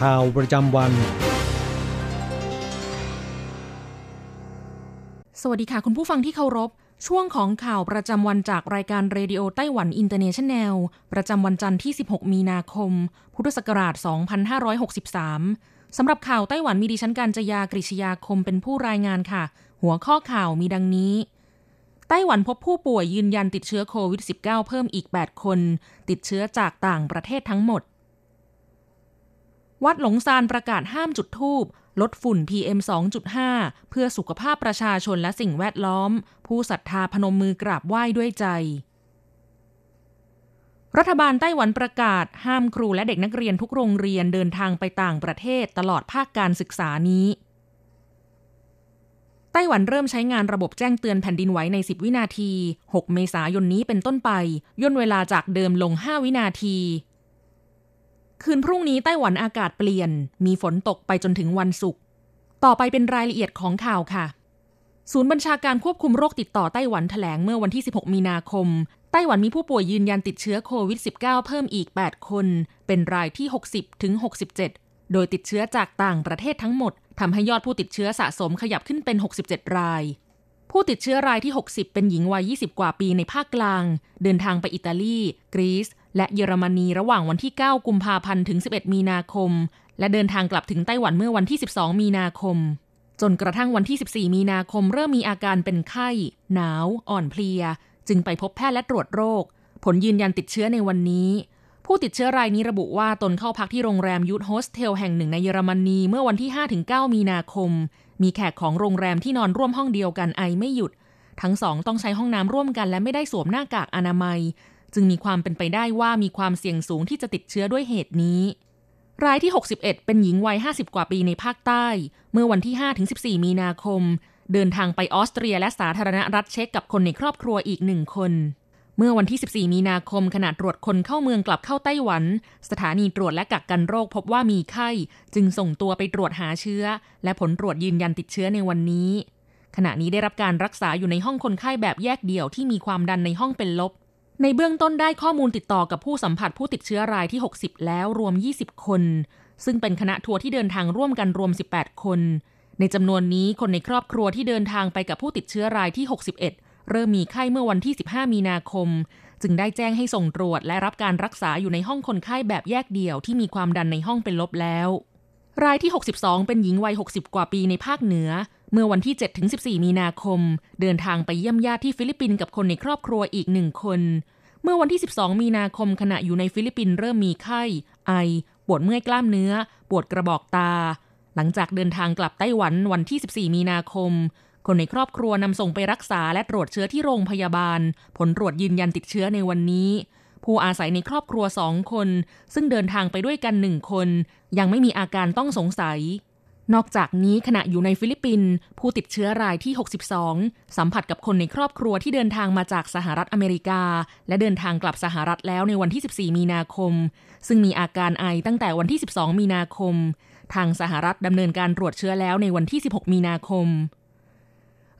ข่าวประจำวัน สวัสดีค่ะคุณผู้ฟังที่เคารพ ช่วงของข่าวประจำวันจากรายการ Radio Taiwan International ประจำวันจันทร์ที่ 16 มีนาคม พุทธศักราช 2563 สำหรับข่าวไต้หวันมีดิฉันการจยากริชยาคมเป็นผู้รายงานค่ะ หัวข้อข่าวมีดังนี้ไต้หวันพบผู้ป่วยยืนยันติดเชื้อโควิด -19 เพิ่มอีก 8 คน ติดเชื้อจากต่างประเทศทั้งหมด วัดหลงซานประกาศห้ามจุดทูบลดฝุ่น PM 2.5 เพื่อสุขภาพประชาชนและสิ่งแวดล้อม ผู้ศรัทธาพนมมือกราบไหว้ด้วยใจ รัฐบาลไต้หวันประกาศ ห้ามครูและเด็กนักเรียนทุกโรงเรียนเดินทางไปต่างประเทศตลอดภาคการศึกษานี้ ไต้หวันเริ่มใช้งานระบบแจ้งเตือนแผ่นดินไหวใน 10 วินาที 6 เมษายนนี้เป็นต้นไป ย่นเวลาจากเดิมลง 5 วินาที คืนพรุ่งนี้ไต้หวันอากาศเปลี่ยน มีฝนตกไปจนถึงวันศุกร์ ต่อไปเป็นรายละเอียดของข่าวค่ะ ศูนย์บัญชาการควบคุมโรคติดต่อไต้หวันแถลงเมื่อวันที่ 16 มีนาคม ไต้หวันมีผู้ป่วยยืนยันติดเชื้อโควิด -19 เพิ่มอีก 8 คน เป็นรายที่ 60 ถึง 67 โดยติดเชื้อจากต่างประเทศทั้งหมดทำให้ยอดผู้ติดเชื้อสะสมขยับขึ้นเป็น 67 ราย ผู้ติดเชื้อรายที่ 60 เป็นหญิงวัย 20 กว่าปีในภาคกลาง เดินทางไปอิตาลี กรีซ และเยอรมนีระหว่างวันที่ 9 กุมภาพันธ์ถึง 11 มีนาคม และเดินทางกลับถึงไต้หวันเมื่อวันที่ 12 มีนาคม จนกระทั่งวันที่ 14 มีนาคม เริ่มมีอาการเป็นไข้ หนาว อ่อนเพลีย จึงไปพบแพทย์และตรวจโรค ผลยืนยันติดเชื้อในวันนี้ ผู้ติดเชื้อรายนี้ระบุว่าตนเข้าพักที่โรงแรม youth hostel แห่งหนึ่งในเยอรมนีเมื่อวันที่ 5-9 มีนาคม มีแขกของโรงแรมที่นอนร่วมห้องเดียวกันไอไม่หยุดทั้งสองต้องใช้ห้องน้ำร่วมกันและไม่ได้สวมหน้ากากอนามัย จึงมีความเป็นไปได้ว่ามีความเสี่ยงสูงที่จะติดเชื้อด้วยเหตุนี้รายที่ 61 เป็นหญิงวัย 50 กว่าปีในภาคใต้ เมื่อวันที่ 5-14 มีนาคม เดินทางไปออสเตรียและสาธารณรัฐเช็กกับคนในครอบครัวอีกหนึ่งคน เมื่อวันที่ 14 มีนาคมขณะตรวจคนเข้าเมืองกลับเข้าไต้หวัน สถานีตรวจและกักกันโรคพบว่ามีไข้ จึงส่งตัวไปตรวจหาเชื้อ และผลตรวจยืนยันติดเชื้อในวันนี้ ขณะนี้ได้รับการรักษาอยู่ในห้องคนไข้แบบแยกเดี่ยวที่มีความดันในห้องเป็นลบ ในเบื้องต้นได้ข้อมูลติดต่อกับผู้สัมผัสผู้ติดเชื้อรายที่ 60 แล้วรวม 20 คน ซึ่งเป็นคณะทัวร์ที่เดินทางร่วมกันรวม 18 คน ในจำนวนนี้คนในครอบครัวที่เดินทางไปกับผู้ติดเชื้อรายที่ 61 เริ่มมีไข้เมื่อวันที่ 15 มีนาคม จึงได้แจ้งให้ส่งตรวจและรับการรักษาอยู่ในห้องคนไข้แบบแยกเดี่ยวที่มีความดันในห้องเป็นลบแล้ว รายที่ 62 เป็นหญิงวัย 60 กว่าปีในภาคเหนือ เมื่อวันที่ 7-14 มีนาคม เดินทางไปเยี่ยมญาติที่ฟิลิปปินส์กับคนในครอบครัวอีกหนึ่งคน เมื่อวันที่ 12 มีนาคมขณะอยู่ในฟิลิปปินส์เริ่มมีไข้ ไอ ปวดเมื่อยกล้ามเนื้อ ปวดกระบอกตา หลังจากเดินทางกลับไต้หวันวันที่ 14 มีนาคม คนในครอบครัวนำส่งไปรักษาและตรวจเชื้อที่โรงพยาบาล ผลตรวจยืนยันติดเชื้อในวันนี้ผู้อาศัยในครอบครัวสองคน ซึ่งเดินทางไปด้วยกันหนึ่งคน ยังไม่มีอาการต้องสงสัย นอกจากนี้ขณะอยู่ในฟิลิปปินส์ผู้ติดเชื้อรายที่ 62 สัมผัสกับคนในครอบครัวที่เดินทางมาจากสหรัฐอเมริกา และเดินทางกลับสหรัฐแล้วในวันที่ 14 มีนาคม ซึ่งมีอาการไอตั้งแต่วันที่ 12 มีนาคม ทางสหรัฐดำเนินการตรวจเชื้อแล้วในวันที่ 16 มีนาคม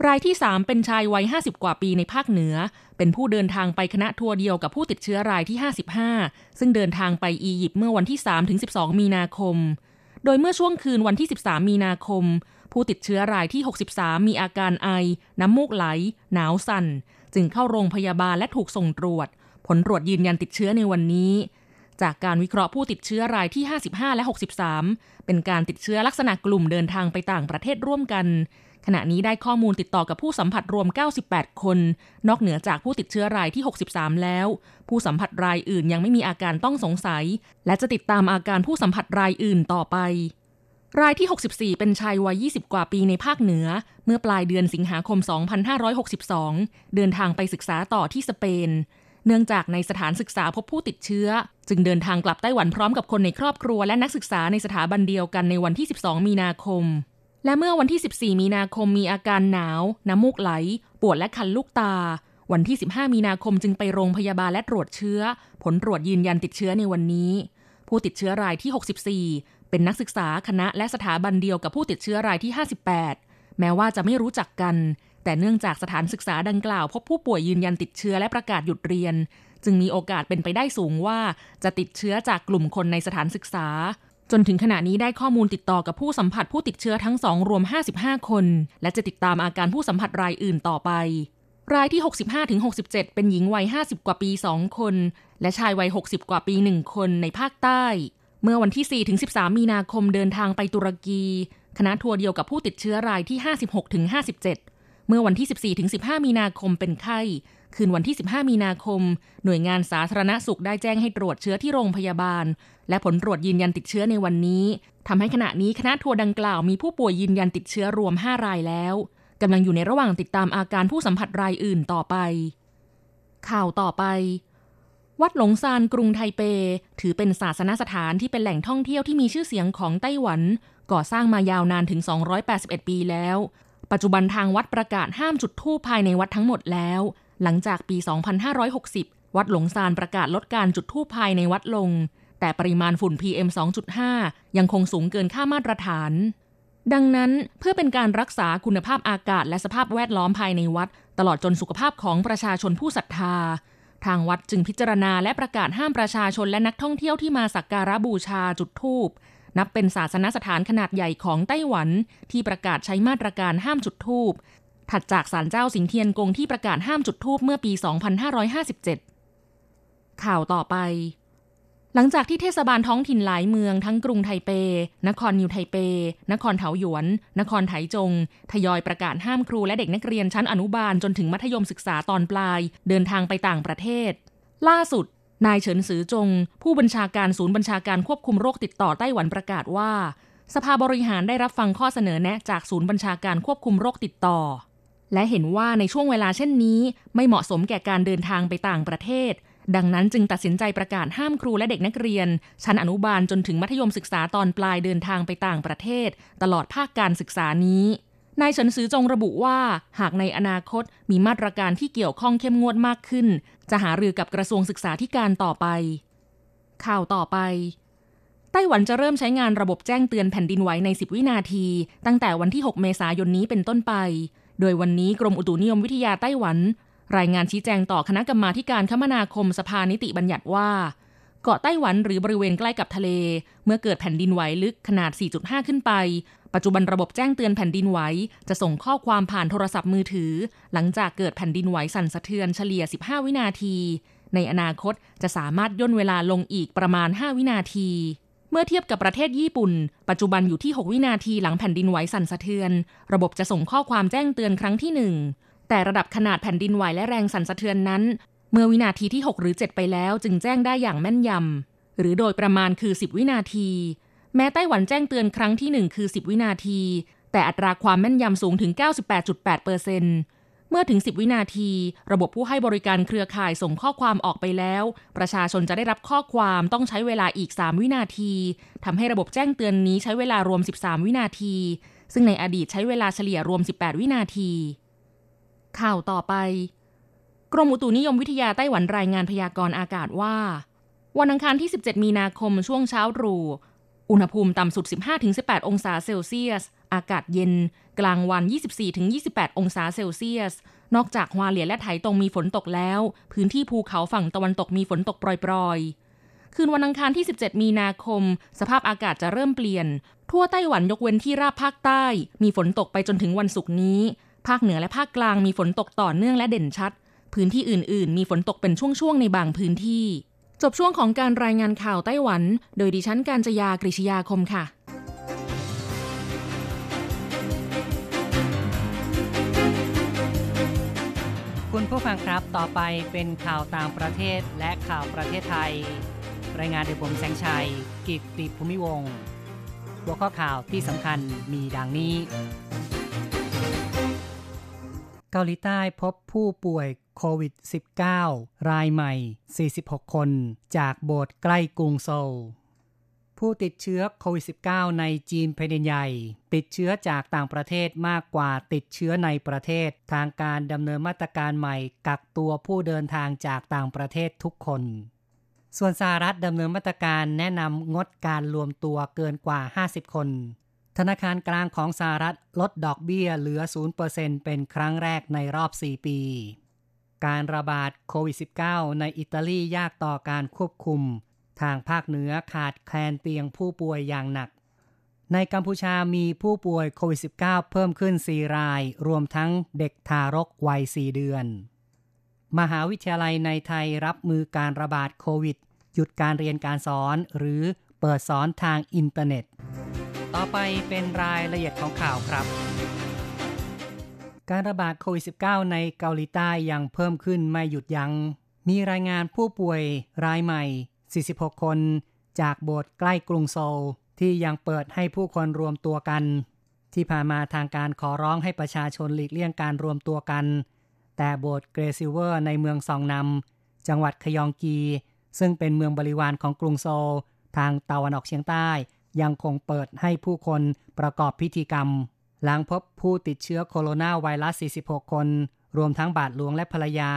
รายที่ 3 เป็นชายวัย 50 กว่าปีในภาคเหนือ เป็นผู้เดินทางไปคณะทัวร์เดียวกับผู้ติดเชื้อรายที่ 55 ซึ่งเดินทางไปอียิปต์เมื่อวันที่ 3-12 มีนาคม โดยเมื่อช่วงคืนวันที่ 13 มีนาคม ผู้ติดเชื้อรายที่ 63 มีอาการไอ น้ำมูกไหล หนาวสั่น จึงเข้าโรงพยาบาลและถูกส่งตรวจ ผลตรวจยืนยันติดเชื้อในวันนี้ จากการวิเคราะห์ผู้ติดเชื้อรายที่ 55 และ 63 เป็นการติดเชื้อลักษณะกลุ่มเดินทางไปต่างประเทศร่วมกัน ขณะนี้ได้ข้อมูลติดต่อกับผู้สัมผัสรวม 98 คน นอกเหนือจากผู้ติดเชื้อรายที่ 63 แล้ว ผู้สัมผัสรายอื่นยังไม่มีอาการต้องสงสัย และจะติดตามอาการผู้สัมผัสรายอื่นต่อไป รายที่ 64 เป็นชายวัย 20 กว่าปีในภาคเหนือ เมื่อปลายเดือนสิงหาคม 2562 เดินทางไปศึกษาต่อที่สเปน เนื่องจากในสถานศึกษาพบผู้ติดเชื้อ จึงเดินทางกลับไต้หวันพร้อมกับคนในครอบครัวและนักศึกษาในสถาบันเดียวกันในวันที่ 12 มีนาคม และเมื่อวันที่ 14 มีนาคมมีอาการหนาว น้ำมูกไหล ปวดและคันลูกตา วันที่ 15 มีนาคมจึงไปโรงพยาบาลและตรวจเชื้อ ผลตรวจยืนยันติดเชื้อในวันนี้ ผู้ติดเชื้อรายที่ 64 เป็นนักศึกษาคณะและสถาบันเดียวกับผู้ติดเชื้อรายที่ 58 แม้ว่าจะไม่รู้จักกัน แต่เนื่องจากสถานศึกษาดังกล่าว พบผู้ป่วยยืนยันติดเชื้อและประกาศหยุดเรียน จึงมีโอกาสเป็นไปได้สูงว่า จะติดเชื้อจากกลุ่มคนในสถานศึกษา จนถึงขณะนี้ได้ข้อมูลติดต่อกับผู้สัมผัสผู้ติดเชื้อทั้งสองรวม 55 คน และจะติดตามอาการผู้สัมผัสรายอื่นต่อไป รายที่ 65-67 เป็นหญิงวัย 50 กว่าปี 2 คน และชายวัย 60 กว่าปี 1 คนในภาคใต้ เมื่อวันที่ 4-13 มีนาคมเดินทางไปตุรกี คณะทัวร์เดียวกับผู้ติดเชื้อรายที่ 56-57 เมื่อวันที่ 14-15 มีนาคมเป็นไข้ คืนวันที่ 15 มีนาคม หน่วยงานสาธารณสุขได้แจ้งให้ตรวจเชื้อที่โรงพยาบาล และผลตรวจยืนยันติดเชื้อในวันนี้ทำให้ขณะนี้คณะทัวร์ดังกล่าวมีผู้ป่วยยืนยันติดเชื้อรวม 5 รายแล้วกำลังอยู่ในระหว่างติดตามอาการผู้สัมผัสรายอื่นต่อไป ข่าวต่อไป วัดหลงซานกรุงไทเป ถือเป็นศาสนสถานที่เป็นแหล่งท่องเที่ยวที่มีชื่อเสียงของไต้หวัน ก่อสร้างมายาวนานถึง 281 ปีแล้ว ปัจจุบันทางวัดประกาศห้ามจุดธูปภายในวัดทั้งหมดแล้ว หลังจากปี 2560 วัดหลงซานประกาศลดการจุดธูปภายในวัดลง แต่ปริมาณฝุ่น PM 2.5 ยังคงสูงเกินค่ามาตรฐาน ดังนั้นเพื่อเป็นการรักษาคุณภาพอากาศและสภาพแวดล้อมภายในวัด ตลอดจนสุขภาพของประชาชนผู้ศรัทธา ทางวัดจึงพิจารณาและประกาศห้ามประชาชนและนักท่องเที่ยวที่มาสักการะบูชาจุดธูปนับเป็นศาสนสถานขนาดใหญ่ของไต้หวัน ที่ประกาศใช้มาตรการห้ามจุดธูป ถัดจากศาลเจ้าสิงเทียนกงที่ประกาศห้ามจุดธูปเมื่อปี 2557 ข่าวต่อไป หลังจากที่เทศบาลท้องถิ่นหลายเมืองทั้งกรุงไทเป นครนิวไทเป นครเถาหยวน นครไถจง ทยอยประกาศห้ามครูและเด็กนักเรียนชั้นอนุบาลจนถึงมัธยมศึกษาตอนปลาย เดินทางไปต่างประเทศ ล่าสุดนายเฉินซือจง ผู้บัญชาการศูนย์บัญชาการควบคุมโรคติดต่อไต้หวันประกาศว่า สภาบริหารได้รับฟังข้อเสนอแนะจากศูนย์บัญชาการควบคุมโรคติดต่อ และเห็นว่าในช่วงเวลาเช่นนี้ไม่เหมาะสมแก่การเดินทางไปต่างประเทศ ดังนั้นจึงตัดสินใจประกาศห้ามครูและเด็กนักเรียน ชั้นอนุบาลจนถึงมัธยมศึกษาตอนปลายเดินทางไปต่างประเทศ ตลอดภาคการศึกษานี้นายเฉินซือจงระบุว่า หากในอนาคตมีมาตรการที่เกี่ยวข้องเข้มงวดมากขึ้น จะหารือกับกระทรวงศึกษาธิการต่อไป ข่าวต่อไปไต้หวันจะเริ่มใช้งานระบบแจ้งเตือนแผ่นดินไหวใน 10 วินาที ตั้งแต่วันที่ 6 เมษายนนี้เป็นต้นไป โดยวันนี้กรมอุตุนิยมวิทยาไต้หวัน รายงานชี้แจงต่อคณะกรรมาการคมนาคมสภานิติบัญญัติว่า เกาะไต้หวันหรือบริเวณใกล้กับทะเล เมื่อเกิดแผ่นดินไหวลึกขนาด 4.5 ขึ้นไป ปัจจุบันระบบแจ้งเตือนแผ่นดินไหวจะส่งข้อความผ่านโทรศัพท์มือถือ หลังจากเกิดแผ่นดินไหวสั่นสะเทือนเฉลี่ย 15 วินาที ในอนาคตจะสามารถย่นเวลาลงอีกประมาณ 5 วินาที เมื่อเทียบกับประเทศญี่ปุ่น ปัจจุบันอยู่ที่ 6 วินาทีหลังแผ่นดินไหวสั่นสะเทือน ระบบจะส่งข้อความแจ้งเตือนครั้งที่ 1 แต่ระดับขนาดแผ่นดินไหวและแรงสั่นสะเทือนนั้น เมื่อวินาทีที่ 6 หรือ 7 ไปแล้ว จึงแจ้งได้อย่างแม่นยำ หรือโดยประมาณคือ 10 วินาที แม้ไต้หวันแจ้งเตือนครั้งที่ 1 คือ 10 วินาที แต่อัตราความแม่นยำสูงถึง 98.8%เปอร์เซ็นต์ เมื่อถึง 10 วินาที ระบบผู้ให้บริการเครือข่ายส่งข้อความออกไปแล้ว ประชาชนจะได้รับข้อความต้องใช้เวลาอีก 3 วินาทีทำให้ระบบแจ้งเตือนนี้ใช้เวลารวม 13 วินาที ซึ่งในอดีตใช้เวลาเฉลี่ยรวม 18 วินาที ข่าวต่อไป กรมอุตุนิยมวิทยาไต้หวันรายงานพยากรณ์อากาศว่า วันอังคารที่ 17 มีนาคมช่วงเช้าตรู่อุณหภูมิต่ำสุด 15-18 องศาเซลเซียส อากาศเย็น กลางวัน 24-28 องศาเซลเซียส นอกจากฮวาเหลียและไถตรงมีฝนตกแล้ว พื้นที่ภูเขาฝั่งตะวันตกมีฝนตกปรอยๆ คืนวันอังคารที่ 17 มีนาคม สภาพอากาศจะเริ่มเปลี่ยน ทั่วไต้หวันยกเว้นที่ราบภาคใต้ มีฝนตกไปจนถึงวันศุกร์นี้ ภาคเหนือและภาคกลางมีฝนตกต่อเนื่องและเด่นชัด พื้นที่อื่น ๆ มีฝนตกเป็นช่วงๆในบางพื้นที่ จบช่วงของการรายงานข่าวไต้หวัน โดยดิฉันการจยากริชยาคมค่ะ คุณผู้ฟังครับต่อไปเป็นข่าวต่างประเทศและข่าวประเทศไทย รายงานโดยผมแสงชัย กิตติภูมิวงหัวข้อข่าวที่สำคัญมีดังนี้ เกาหลีใต้พบผู้ป่วยโควิด -19 รายใหม่ 46 คน จากโบสถ์ใกล้กรุงโซล ผู้ติดเชื้อโควิด -19 ในจีนแผ่นใหญ่ ติดเชื้อจากต่างประเทศมากกว่าติดเชื้อในประเทศ ทางการดำเนินมาตรการใหม่ กักตัวผู้เดินทางจากต่างประเทศทุกคน ส่วนสหรัฐดำเนินมาตรการแนะนำงดการรวมตัวเกินกว่า 50 คน ธนาคารกลางของสหรัฐลดดอกเบี้ยเหลือ 0%เป็นครั้งแรกในรอบ 4 ปี การระบาดโควิด -19 ในอิตาลียากต่อการควบคุม ทางภาคเหนือขาดแคลนเตียงผู้ป่วยอย่างหนัก ในกัมพูชามีผู้ป่วยโควิด -19 เพิ่มขึ้น 4 ราย รวมทั้งเด็กทารกวัย 4 เดือน มหาวิทยาลัยในไทยรับมือการระบาดโควิด หยุดการเรียนการสอน หรือเปิดสอนทางอินเทอร์เน็ต ต่อไปเป็นรายละเอียดของข่าวครับ การระบาดโควิด -19 ในเกาหลีใต้ยังเพิ่มขึ้นไม่หยุดยัง้งมีรายงานผู้ป่วยรายใหม่ 46 คนจากโบสถ์ใกล้กรุงโซลที่ยังเปิดให้ผู้คนรวมตัวกัน ที่ผ่านมาทางการขอร้องให้ประชาชนหลีกเลี่ยงการรวมตัวกัน แต่โบสถ์เกรซิเวอร์ในเมืองซองนำจังหวัดขยองกี ซึ่งเป็นเมืองบริวารของกรุงโซลทางตะวันออกเฉียงใต้ ยังคงเปิดให้ผู้คนประกอบพิธีกรรม หลังพบผู้ติดเชื้อโคโรนาไวรัส 46 คน รวมทั้งบาทหลวงและภรรยา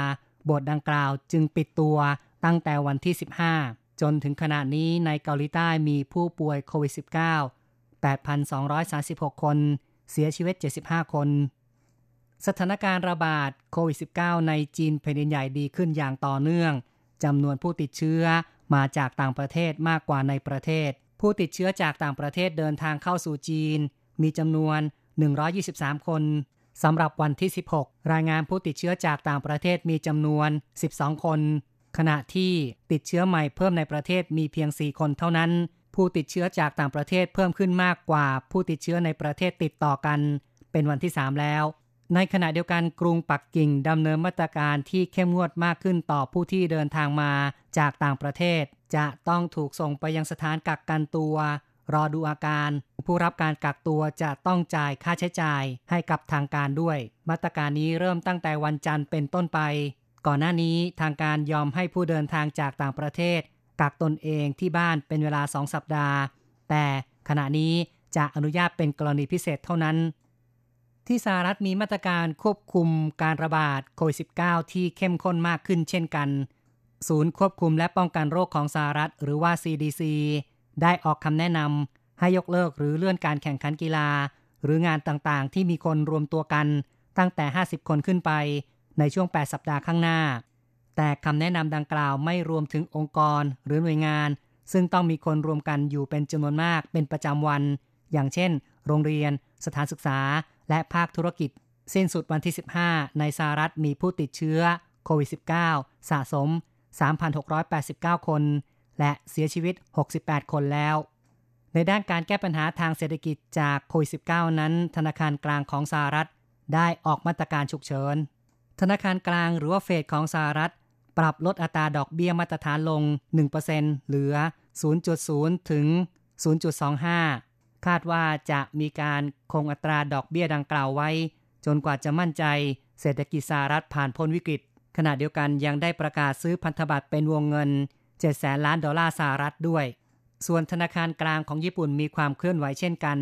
โบสถ์ดังกล่าวจึงปิดตัวตั้งแต่วันที่ 15 จนถึงขณะนี้ในเกาหลีใต้มีผู้ป่วยโควิด -19 8,236 คน เสียชีวิต 75 คน สถานการณ์ระบาดโควิด -19 ในจีนแผ่นดินใหญ่ดีขึ้นอย่างต่อเนื่องจำนวนผู้ติดเชื้อมาจากต่างประเทศมากกว่าในประเทศ ผู้ติดเชื้อจากต่างประเทศเดินทางเข้าสู่จีน มีจำนวน 123 คนสำหรับวันที่ 16 รายงานผู้ติดเชื้อจากต่างประเทศมีจำนวน 12 คน ขณะที่ติดเชื้อใหม่เพิ่มในประเทศมีเพียง 4 คนเท่านั้น ผู้ติดเชื้อจากต่างประเทศเพิ่มขึ้นมากกว่า ผู้ติดเชื้อในประเทศติดต่อกัน เป็นวันที่ 3 แล้ว ในขณะเดียวกันกรุงปักกิ่งดำเนินมาตรการที่เข้มงวดมากขึ้นต่อผู้ที่เดินทางมาจากต่างประเทศ จะต้องถูกส่งไปยังสถานกักกันตัว รอดูอาการ ผู้รับการกักตัวจะต้องจ่ายค่าใช้จ่ายให้กับทางการด้วย มาตรการนี้เริ่มตั้งแต่วันจันทร์เป็นต้นไป ก่อนหน้านี้ทางการยอมให้ผู้เดินทางจากต่างประเทศ กักตนเองที่บ้านเป็นเวลาสองสัปดาห์ แต่ขณะนี้จะอนุญาตเป็นกรณีพิเศษเท่านั้น ที่สหรัฐมีมาตรการควบคุมการระบาดโควิด -19 ที่เข้มข้นมากขึ้นเช่นกัน ศูนย์ควบคุมและป้องกันโรคของสหรัฐ หรือว่า CDC ได้ออกคำแนะนำให้ยกเลิกหรือเลื่อนการแข่งขันกีฬา หรืองานต่างๆ ที่มีคนรวมตัวกันตั้งแต่ 50 คนขึ้นไป ในช่วง 8 สัปดาห์ข้างหน้า แต่คำแนะนำดังกล่าวไม่รวมถึงองค์กรหรือหน่วยงาน ซึ่งต้องมีคนรวมกันอยู่เป็นจำนวนมากเป็นประจำวัน อย่างเช่น โรงเรียน สถานศึกษา และภาคธุรกิจ สิ้นสุดวันที่ 15 ในสหรัฐมีผู้ติดเชื้อโควิด -19 สะสม 3,689 คน และเสียชีวิต 68 คนแล้ว ในด้านการแก้ปัญหาทางเศรษฐกิจจากโควิด -19 นั้น ธนาคารกลางของสหรัฐ ได้ออกมาตรการฉุกเฉิน ธนาคารกลางหรือว่าเฟดของสหรัฐ ปรับลดอัตราดอกเบี้ยมาตรฐานลง 1%เหลือ 0.0 ถึง 0.25 คาดว่าจะมีการคงอัตราดอกเบี้ยดังกล่าวไว้ จนกว่าจะมั่นใจเศรษฐกิจสหรัฐผ่านพ้นวิกฤต ขณะเดียวกันยังได้ประกาศซื้อพันธบัตรเป็นวงเงิน 7 แสนล้านดอลลาร์สหรัฐด้วย ส่วนธนาคารกลางของญี่ปุ่นมีความเคลื่อนไหวเช่นกัน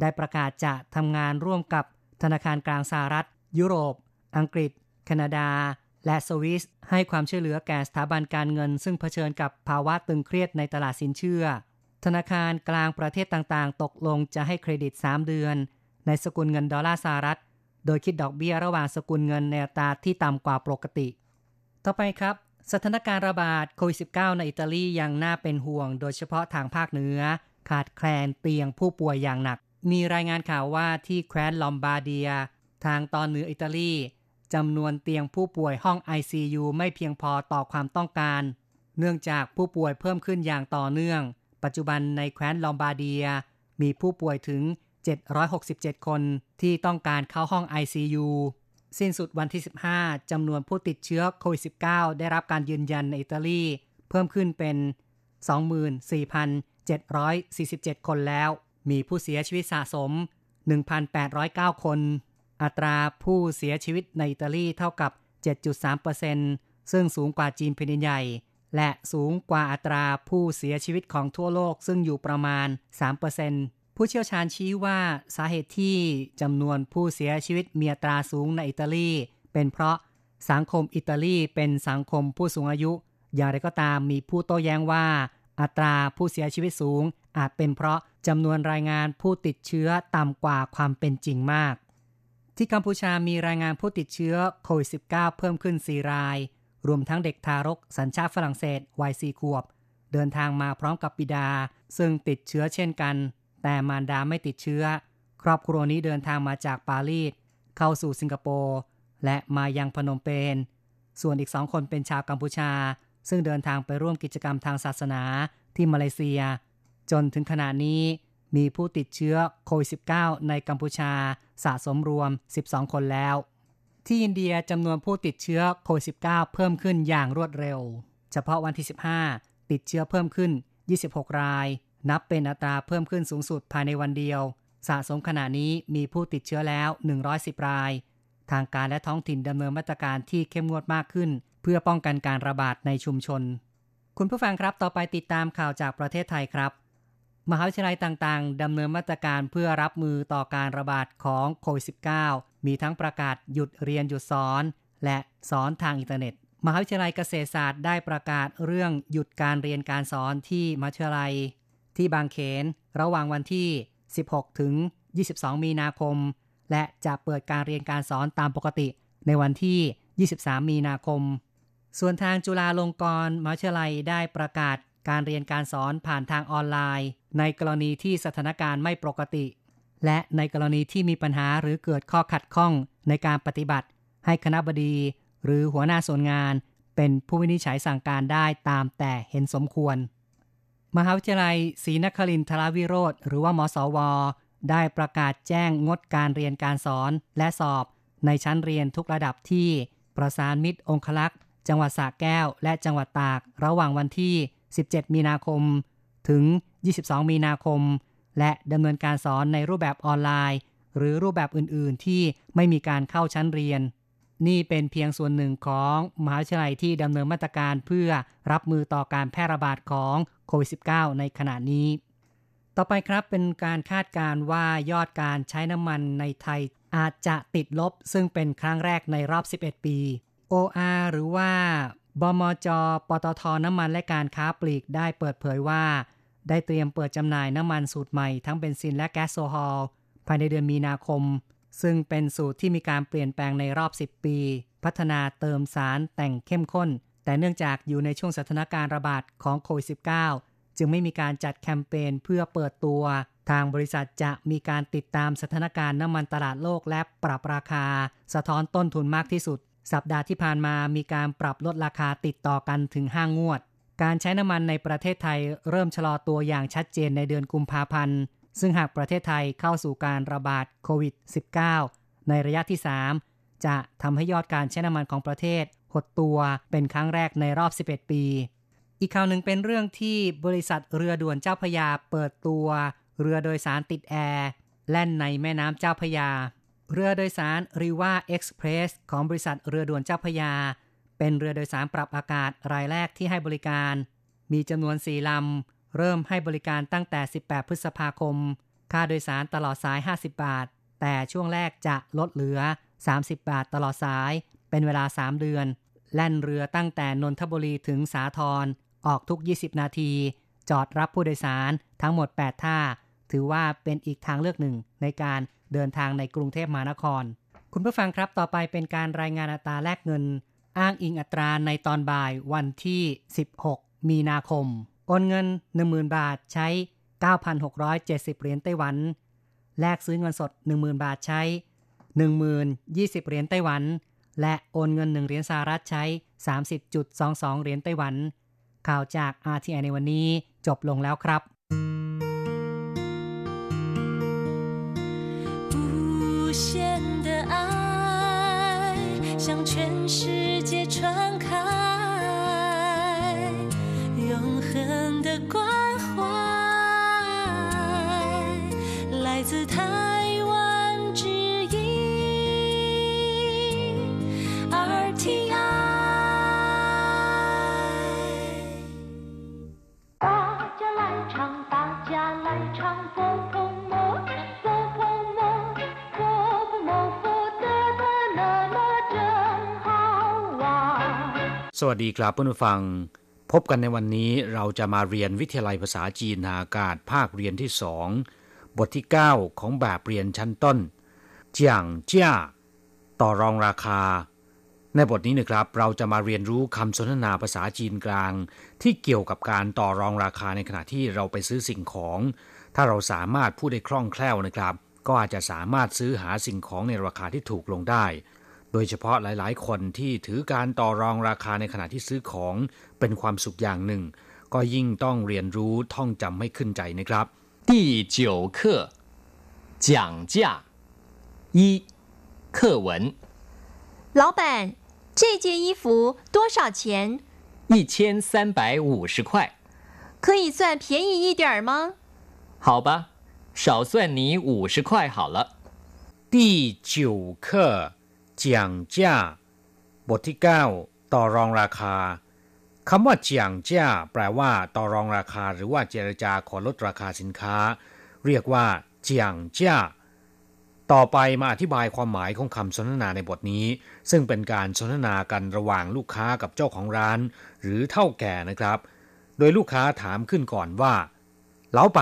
ได้ประกาศจะทำงานร่วมกับธนาคารกลางสหรัฐ ยุโรป อังกฤษ แคนาดา และสวิสให้ความช่วยเหลือแก่สถาบันการเงิน ซึ่งเผชิญกับภาวะตึงเครียดในตลาดสินเชื่อ ธนาคารกลางประเทศต่างๆ ตกลงจะให้เครดิต 3 เดือน ในสกุลเงินดอลลาร์สหรัฐ โดยคิดดอกเบี้ยระหว่างสกุลเงินในอัตราที่ต่ำกว่าปกติ ต่อไปครับ สถานการณ์ระบาดโควิด -19 ในอิตาลียังน่าเป็นห่วง โดยเฉพาะทางภาคเหนือ ขาดแคลนเตียงผู้ป่วยอย่างหนักมีรายงานข่าวว่าที่แคว้นลอมบาร์เดีย ทางตอนเหนืออิตาลี จำนวนเตียงผู้ป่วยห้อง ICU ไม่เพียงพอต่อความต้องการ เนื่องจากผู้ป่วยเพิ่มขึ้นอย่างต่อเนื่อง ปัจจุบันในแคว้นลอมบาร์เดีย มีผู้ป่วยถึง 767 คนที่ต้องการเข้าห้อง ICU สิ้นสุดวันที่ 15 จำนวนผู้ติดเชื้อโควิด -19 ได้รับการยืนยันในอิตาลี เพิ่มขึ้นเป็น 24,747 คนแล้ว มีผู้เสียชีวิตสะสม 1,809 คน อัตราผู้เสียชีวิตในอิตาลีเท่ากับ 7.3%ซึ่งสูงกว่าจีนแผ่นดินใหญ่ และสูงกว่าอัตราผู้เสียชีวิตของทั่วโลกซึ่งอยู่ประมาณ 3%ผู้เชี่ยวชาญชี้ว่าสาเหตุที่จำนวนผู้เสียชีวิตมีอัตราสูงในอิตาลี เป็นเพราะสังคมอิตาลีเป็นสังคมผู้สูงอายุ อย่างไรก็ตามมีผู้โต้แย้งว่า อัตราผู้เสียชีวิตสูง อาจเป็นเพราะจำนวนรายงานผู้ติดเชื้อต่ำกว่าความเป็นจริงมาก ที่กัมพูชามีรายงานผู้ติดเชื้อโควิด -19 เพิ่มขึ้น 4 ราย รวมทั้งเด็กทารกสัญชาติฝรั่งเศสวัย 4 ขวบ เดินทางมาพร้อมกับบิดา ซึ่งติดเชื้อเช่นกัน แต่มารดาไม่ติดเชื้อ ครอบครัวนี้เดินทางมาจากปารีสเข้าสู่สิงคโปร์และมายังพนมเปญ ส่วนอีกสองคนเป็นชาวกัมพูชา ซึ่งเดินทางไปร่วมกิจกรรมทางศาสนาที่มาเลเซีย จนถึงขณะนี้มีผู้ติดเชื้อโควิด -19 ในกัมพูชา สะสมรวม 12 คนแล้ว ที่อินเดียจำนวนผู้ติดเชื้อโควิด -19 เพิ่มขึ้นอย่างรวดเร็ว เฉพาะวันที่ 15 ติดเชื้อเพิ่มขึ้น 26 ราย นับเป็นอัตราเพิ่มขึ้นสูงสุดภายในวันเดียว สะสมขณะนี้มีผู้ติดเชื้อแล้ว 110 ราย ทางการและท้องถิ่นดำเนินมาตรการที่เข้มงวดมากขึ้น เพื่อป้องกันการระบาดในชุมชน คุณผู้ฟังครับต่อไปติดตามข่าวจากประเทศไทยครับ มหาวิทยาลัยต่างๆดำเนินมาตรการเพื่อรับมือต่อการระบาดของโควิด -19 มีทั้งประกาศหยุดเรียนหยุดสอน และสอนทางอินเทอร์เน็ต มหาวิทยาลัยเกษตรศาสตร์ได้ประกาศเรื่องหยุดการเรียนการสอนที่มหาวิทยาลัย ที่บางเขนระหว่างวันที่ 16 ถึง 22 มีนาคม และจะเปิดการเรียนการสอนตามปกติ ในวันที่ 23 มีนาคม ส่วนทางจุฬาลงกรณ์มหาวิทยาลัยได้ประกาศการเรียนการสอนผ่านทางออนไลน์ ในกรณีที่สถานการณ์ไม่ปกติ และในกรณีที่มีปัญหาหรือเกิดข้อขัดข้องในการปฏิบัติ ให้คณะบดี หรือหัวหน้าส่วนงาน เป็นผู้วินิจฉัยสั่งการได้ตามแต่เห็นสมควร มหาวิทยาลัยศรีนครินทรวิโรธหรือว่ามสว ได้ประกาศแจ้งงดการเรียนการสอนและสอบ ในชั้นเรียนทุกระดับที่ประสานมิตรองคลักษ์จังหวัดสระแก้วและจังหวัดตาก ระหว่างวันที่ 17 มีนาคม ถึง 22 มีนาคม และดำเนินการสอนในรูปแบบออนไลน์ หรือรูปแบบอื่น ๆ ที่ไม่มีการเข้าชั้นเรียน นี่เป็นเพียงส่วนหนึ่งของมหาวิทยาลัยที่ดำเนินมาตรการเพื่อรับมือต่อการแพร่ระบาดของโควิด -19 ในขณะนี้ ต่อไปครับเป็นการคาดการว่ายอดการใช้น้ำมันในไทยอาจจะติดลบ ซึ่งเป็นครั้งแรกในรอบ 11 ปี OR หรือว่าบมจ ปตท น้ำมันและการค้าปลีกได้เปิดเผยว่า ได้เตรียมเปิดจำหน่ายน้ำมันสูตรใหม่ทั้งเบนซินและแก๊สโซฮอลภายในเดือนมีนาคม ซึ่งเป็นสูตรที่มีการเปลี่ยนแปลงในรอบ 10 ปี พัฒนาเติมสารแต่งเข้มข้น แต่เนื่องจากอยู่ในช่วงสถานการณ์ระบาดของโควิด -19 จึงไม่มีการจัดแคมเปญเพื่อเปิดตัว ทางบริษัทจะมีการติดตามสถานการณ์น้ำมันตลาดโลกและปรับราคา สะท้อนต้นทุนมากที่สุด สัปดาห์ที่ผ่านมามีการปรับลดราคาติดต่อกันถึง 5 งวด การใช้น้ำมันในประเทศไทยเริ่มชะลอตัวอย่างชัดเจนในเดือนกุมภาพันธ์ ซึ่งหากประเทศไทยเข้าสู่การระบาดโควิด -19 ในระยะที่ 3 จะทำให้ยอดการใช้น้ำมันของประเทศ หดตัวเป็นครั้งแรกในรอบ 11 ปี อีกข่าวหนึ่งเป็นเรื่องที่บริษัทเรือด่วนเจ้าพยาเปิดตัว เรือโดยสารติดแอร์แล่นในแม่น้ำเจ้าพยา เรือโดยสารริว่าเอ็กซ์เพรสของบริษัทเรือด่วนเจ้าพยา เป็นเรือโดยสารปรับอากาศรายแรกที่ให้บริการ มีจำนวนสี่ลำ เริ่มให้บริการตั้งแต่ 18 พฤษภาคม ค่าโดยสารตลอดสาย 50 บาท แต่ช่วงแรกจะลดเหลือ 30 บาทตลอดสาย เป็นเวลา 3 เดือน แล่นเรือตั้งแต่นนทบุรีถึงสาทรออกทุก 20 นาที จอดรับผู้โดยสารทั้งหมด 8 ท่า ถือว่าเป็นอีกทางเลือกหนึ่งในการเดินทางในกรุงเทพมหานคร คุณผู้ฟังครับต่อไปเป็นการรายงานอัตราแลกเงิน อ้างอิงอัตราในตอนบ่ายวันที่ 16 มีนาคม โอนเงิน 10,000 บาทใช้ 9,670 เหรียญไต้หวัน แลกซื้อเงินสด 10,000 บาทใช้ 10,020 เหรียญไต้หวัน และโอนเงิน 1 เหรียญสหรัฐใช้ 30.22 เหรียญไต้หวัน ข่าวจาก RTI ในวันนี้จบลงแล้วครับ สวัสดีครับเพื่อนผู้ฟัง พบกันในวันนี้เราจะมาเรียนวิทยาลัยภาษาจีนอากาศภาคเรียนที่สองบทที่ 9 ของแบบเรียนชั้นต้นเจียงเจ้าต่อรองราคา ในบทนี้นะครับเราจะมาเรียนรู้คำสนทนาภาษาจีนกลาง ที่เกี่ยวกับการต่อรองราคาในขณะที่เราไปซื้อสิ่งของ ถ้าเราสามารถพูดได้คล่องแคล่วนะครับ ก็อาจจะสามารถซื้อหาสิ่งของในราคาที่ถูกลงได้ ดยเฉพาะหลายๆ คนที่ถือการต่อรองราคาในขณะที่ซื้อของเป็นความสุขอย่างหนึ่ง ก็ยิ่งต้องเรียนรู้ท่องจำให้ขึ้นใจนะครับ第九课讲价一课文老板这件衣服多少钱一千三百五十块可以算便宜一点吗好吧少算你五十块好了第九课 เจียงจ้าบทที่ 9 ต่อรองราคาคำว่าเจียงจ้าแปลว่า ต่อรองราคาหรือว่าเจรจาขอลดราคาสินค้า เรียกว่าเจียงจ้าต่อไปมาอธิบายความหมายของคำสนทนาในบทนี้ ซึ่งเป็นการสนทนากันระหว่างลูกค้ากับเจ้าของร้าน หรือเท่าแก่นะครับ โดยลูกค้าถามขึ้นก่อนว่า老板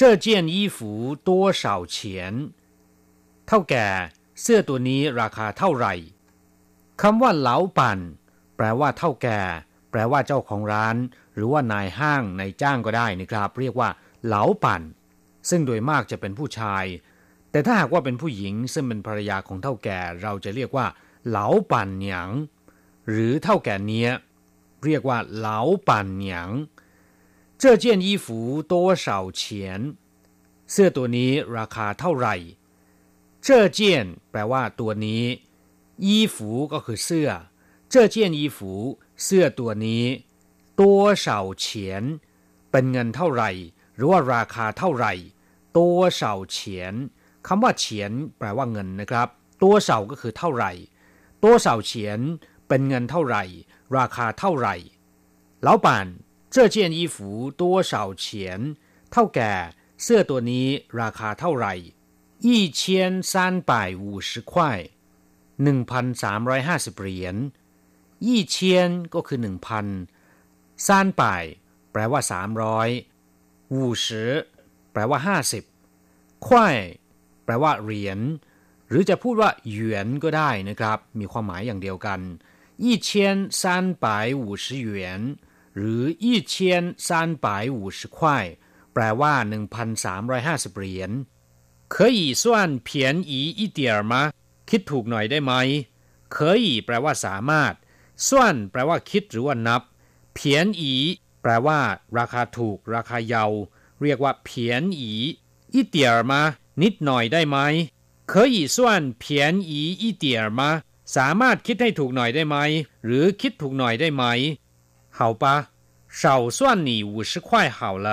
这件衣服多少钱เท่าแก่ เสื้อตัวนี้ราคาเท่าไหร่คำว่าเหลาปันแปลว่าเท่าแก่ แปลว่าเจ้าของร้าน หรือว่านายห้างนายจ้างก็ได้นะครับ เรียกว่าเหลาปันซึ่งโดยมากจะเป็นผู้ชาย แต่ถ้าหากว่าเป็นผู้หญิงซึ่งเป็นภรรยาของเท่าแก่เราจะเรียกว่าเหลาปันหยางหรือเท่าแก่เนี้ยเรียกว่าเหลาปันหยาง这件衣服多少钱เสื้อตัวนี้ราคาเท่าไหร่ เจ้เจียนแปลว่าตัวนี้ยีฝูก็คือเสื้อเจ้เจียนยีฝูเสื้อตัวนี้ตัวเฉาเฉียนเป็นเงินเท่าไหร่ หรือว่าราคาเท่าไหร่ตัวเฉาเฉียนคำว่าเฉียนแปลว่าเงินนะครับ ตัวเฉาก็คือเท่าไหร่ตัวเฉาเฉียนเป็นเงินเท่าไหร่ ราคาเท่าไหร่老板这件衣服多少钱เท่าแก่เสื้อตัวนี้ราคาเท่าไหร่ อีเชียนซานป่ายวูชิควายหนึ่งพันสามร้อยห้าสิบเหรียญยี่เชีนก็คือหนึ่งพันสามร้อยแปลว่าสามร้อยวูแปลว่าห้าสิบควายแปลว่าเหรียญหรือจะพูดว่าหยวนก็ได้นะครับ มีความหมายอย่างเดียวกันยี่เชียนซานป่ายวูชิเหวนหรือยี่เชียนซานป่ายวูชิควายแปลว่าหนึ่งพันสามร้อยห้าสิบเหรียญ 可以算便宜一点吗คิดถูกหน่อยได้ไหม可以แปลว่าสามารถส่วนแปลว่าคิดหรือว่านับเพียนอีแปลว่า ราคาถูก ราคาเยาเรียกว่าเพียนอีอีเดียมานิดหน่อยได้ไหม可以算便宜一点吗สามารถคิดให้ถูกหน่อยได้ไหม หรือคิดถูกหน่อยได้ไหม好吧少算你五十块好了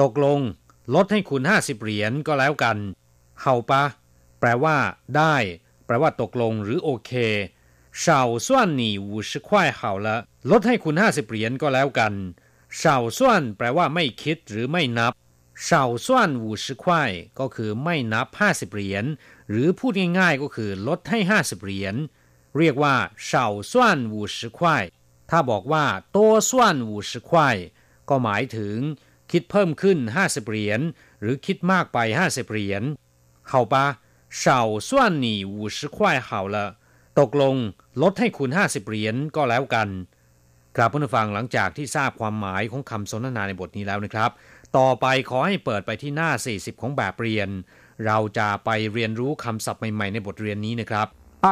ตกลง ลดให้คุณห้าสิบเหรียญก็แล้วกัน เฮาปะแปลว่า ได้ แปลว่าตกลงหรือโอเคเฉาส่วนหนีวูชิควายเข่าละลดให้คุณห้าสิบเหรียญก็แล้วกันเฉาส่วนแปลว่าไม่คิดหรือไม่นับเฉาส่วนวูชิควายก็คือไม่นับห้าสิบเหรียญหรือพูดง่ายๆก็คือลดให้ห้าสิบเหรียญเรียกว่าเฉาส่วนวูชิควายถ้าบอกว่าโตส่วนวูชิควายก็หมายถึงคิดเพิ่มขึ้นห้าสิบเหรียญหรือคิดมากไปห้าสิบเหรียญ 好吧少算你五十块好了ตกลงลดให้คุณห้าสิบเหรียญก็แล้วกันกราบผู้ฟังหลังจากที่ทราบความหมายของคำสนทนาในบทนี้แล้วนะครับ ต่อไปขอให้เปิดไปที่หน้า 40 ของแบบเรียน เราจะไปเรียนรู้คำศัพท์ใหม่ๆในบทเรียนนี้นะครับ二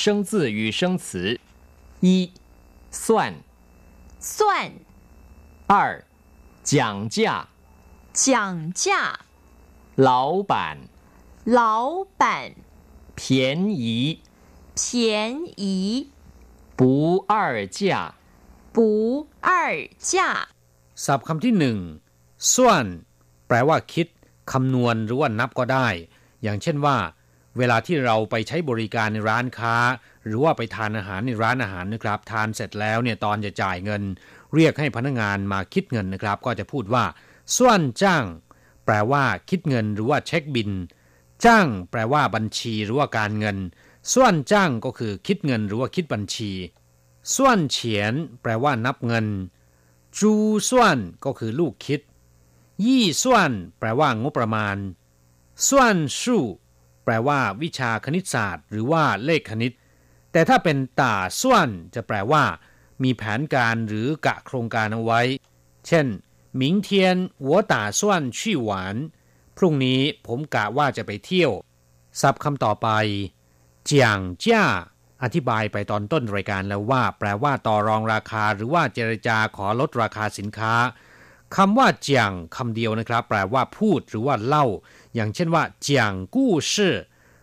生字与生词一算算 二，讲价，讲价，老板， 老板，便宜，便宜，不二价，不二价。 ศัพท์คำที่หนึ่งส่วนแปลว่าคิดคำนวณหรือว่านับก็ได้ อย่างเช่นว่า เวลาที่เราไปใช้บริการในร้านค้า หรือว่าไปทานอาหารในร้านอาหารนะครับ ทานเสร็จแล้วเนี่ยตอนจะจ่ายเงิน เรียกให้พนักงานมาคิดเงินนะครับ ก็จะพูดว่าส่วนจ้าง แปลว่าคิดเงินหรือว่าเช็คบิน จ้าง แปลว่าบัญชีหรือว่าการเงิน ส่วนจ้างก็คือคิดเงินหรือว่าคิดบัญชี ส่วนเฉียน แปลว่านับเงิน จูส่วนก็คือลูกคิด ยี่ส่วนแปลว่างบประมาณ ส่วนสู้แปลว่าวิชาคณิตศาสตร์ หรือว่าเลขคณิต แต่ถ้าเป็นตาส่วนจะแปลว่า มีแผนการหรือกะโครงการเอาไว้ เช่น明天我打算去玩 พรุ่งนี้ผมกะว่าจะไปเที่ยวซับคำต่อไปเจียงเจ้า อธิบายไปตอนต้นรายการแล้วว่า แปลว่าต่อรองราคาหรือว่าเจรจาขอลดราคาสินค้าคำว่าเจียงคำเดียวนะครับ แปลว่าพูดหรือว่าเล่า อย่างเช่นว่าเจียงกู้ชื่อ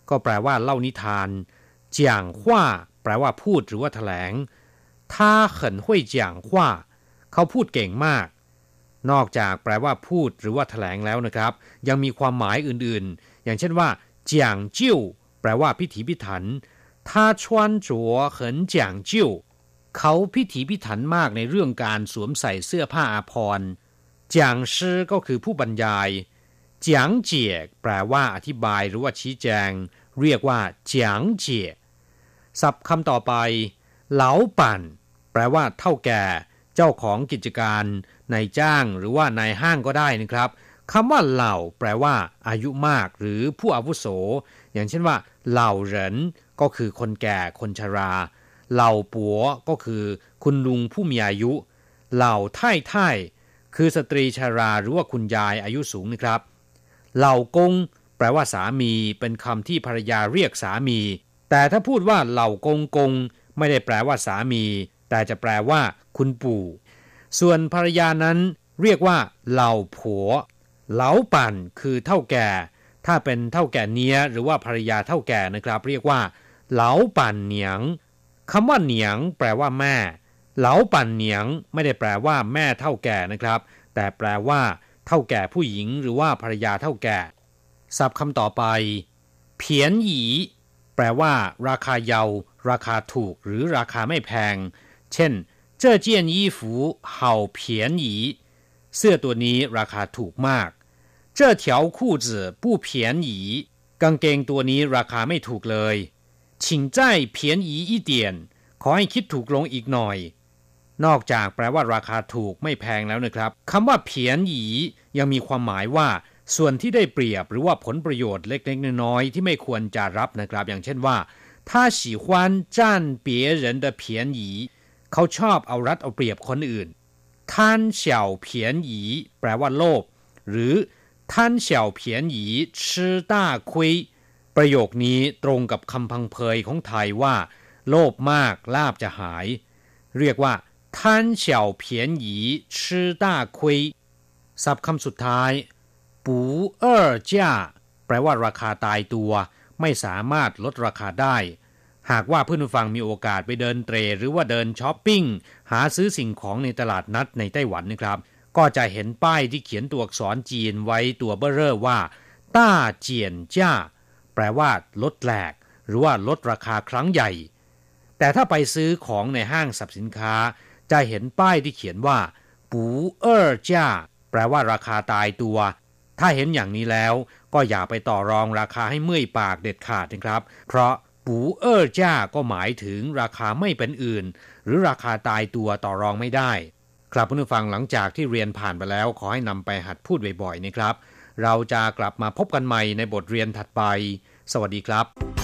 ก็แปลว่าเล่านิทานเจียงว่าแปลว่าพูดหรือว่าถแถลง他很会讲话เขาพูดเก่งมาก นอกจากแปลว่าพูดหรือว่าถแถลงแล้วนะครับ ยังมีความหมายอื่นๆ อย่างเช่นว่าเจียงจิ้วแปลว่าพิถีพิถันท่าชวนจัวเหินเจียงจิ้วเขาพิถีพิถันมากในเรื่องการสวมใส่เสื้อผ้าอาภรณ์จางชื่อก็คือผู้บรรยายจียงเจียแปลว่าอธิบายหรือว่าชี้แจง เรียกว่าจียงเจียศัพท์คำต่อไป เหลาปั่น แปลว่าเท่าแก่ เจ้าของกิจการ นายจ้างหรือว่านายห้างก็ได้นะครับคำว่าเหล่าแปลว่า อายุมากหรือผู้อาวุโส อย่างเช่นว่า เหล่าเหรินก็คือคนแก่คนชรา เหล่าปัวก็คือ คุณลุงผู้มีอายุ เหล่าไท่ไท่คือสตรีชราหรือว่าคุณยายอายุสูงนะครับ เหล่ากงแปลว่าสามีเป็นคำที่ภรรยาเรียกสามี แต่ถ้าพูดว่าเหล่ากงกง ไม่ได้แปลว่าสามี แต่จะแปลว่า คุณปู่ ส่วนภรรยานั้นเรียกว่าเหล่าผัว เหลาปั่นคือเท่าแก่ ถ้าเป็นเท่าแก่เนี้ยหรือว่าภรรยาเท่าแก่นะครับ เรียกว่า เหลาปั่นเหนียงคำว่าเหนียง แปลว่าแม่ เหลาปั่นเหนียงไม่ได้แปลว่าแม่เท่าแก่นะครับ แต่แปลว่า เท่าแก่ผู้หญิง หรือว่าภรรยาเท่าแก่ศัพท์คำต่อไป เพียนหยีแปลว่า ราคาเยา ราคาถูก หรือราคาไม่แพง เช่น 这件衣服好便宜เสื้อตัวนี้ราคาถูกมาก这条裤子不便宜กางเกงตัวนี้ราคาไม่ถูกเลย请再便宜一点ขอให้คิดถูกลงอีกหน่อย นอกจากแปลว่าราคาถูกไม่แพงแล้วนะครับคำว่าเพียนหยียังมีความหมายว่า ส่วนที่ได้เปรียบหรือว่าผลประโยชน์เล็กๆน้อยๆที่ไม่ควรจะรับนะครับ อย่างเช่นว่า他喜欢占别人的便宜 เขาชอบเอารัดเอาเปรียบคนอื่นท่านเสี่ยวเพียนหยีแปลว่าโลภหรือท่านเสี่ยวเพียนหยีชื่อต้าคุยประโยคนี้ตรงกับคำพังเพยของไทยว่า โลภมากลาบจะหาย เรียกว่าท่านเสี่ยวเพียนหยีชื่อต้าคุยศัพท์คำสุดท้ายปูเออจ้าแปลว่าราคาตายตัว ไม่สามารถลดราคาได้ หากว่าเพื่อนผู้ฟังมีโอกาสไปเดินเตรหรือว่าเดินช้อปปิ้ง หาซื้อสิ่งของในตลาดนัดในไต้หวันนะครับ ก็จะเห็นป้ายที่เขียนตัวอักษรจีนไว้ตัวเบ้อเร่อว่า ต้าเจียนจ้า แปลว่าลดแหลก หรือว่าลดราคาครั้งใหญ่ แต่ถ้าไปซื้อของในห้างสรรพสินค้า จะเห็นป้ายที่เขียนว่า ปูเออจ้า แปลว่าราคาตายตัว ถ้าเห็นอย่างนี้แล้ว ก็อย่าไปต่อรองราคาให้เมื่อยปากเด็ดขาดนะครับ เพราะ ปูเออจ้าก็หมายถึงราคาไม่เป็นอื่น หรือราคาตายตัวต่อรองไม่ได้ ครับผู้ฟังหลังจากที่เรียนผ่านไปแล้ว ขอให้นำไปหัดพูดบ่อยๆนะครับ เราจะกลับมาพบกันใหม่ในบทเรียนถัดไป สวัสดีครับ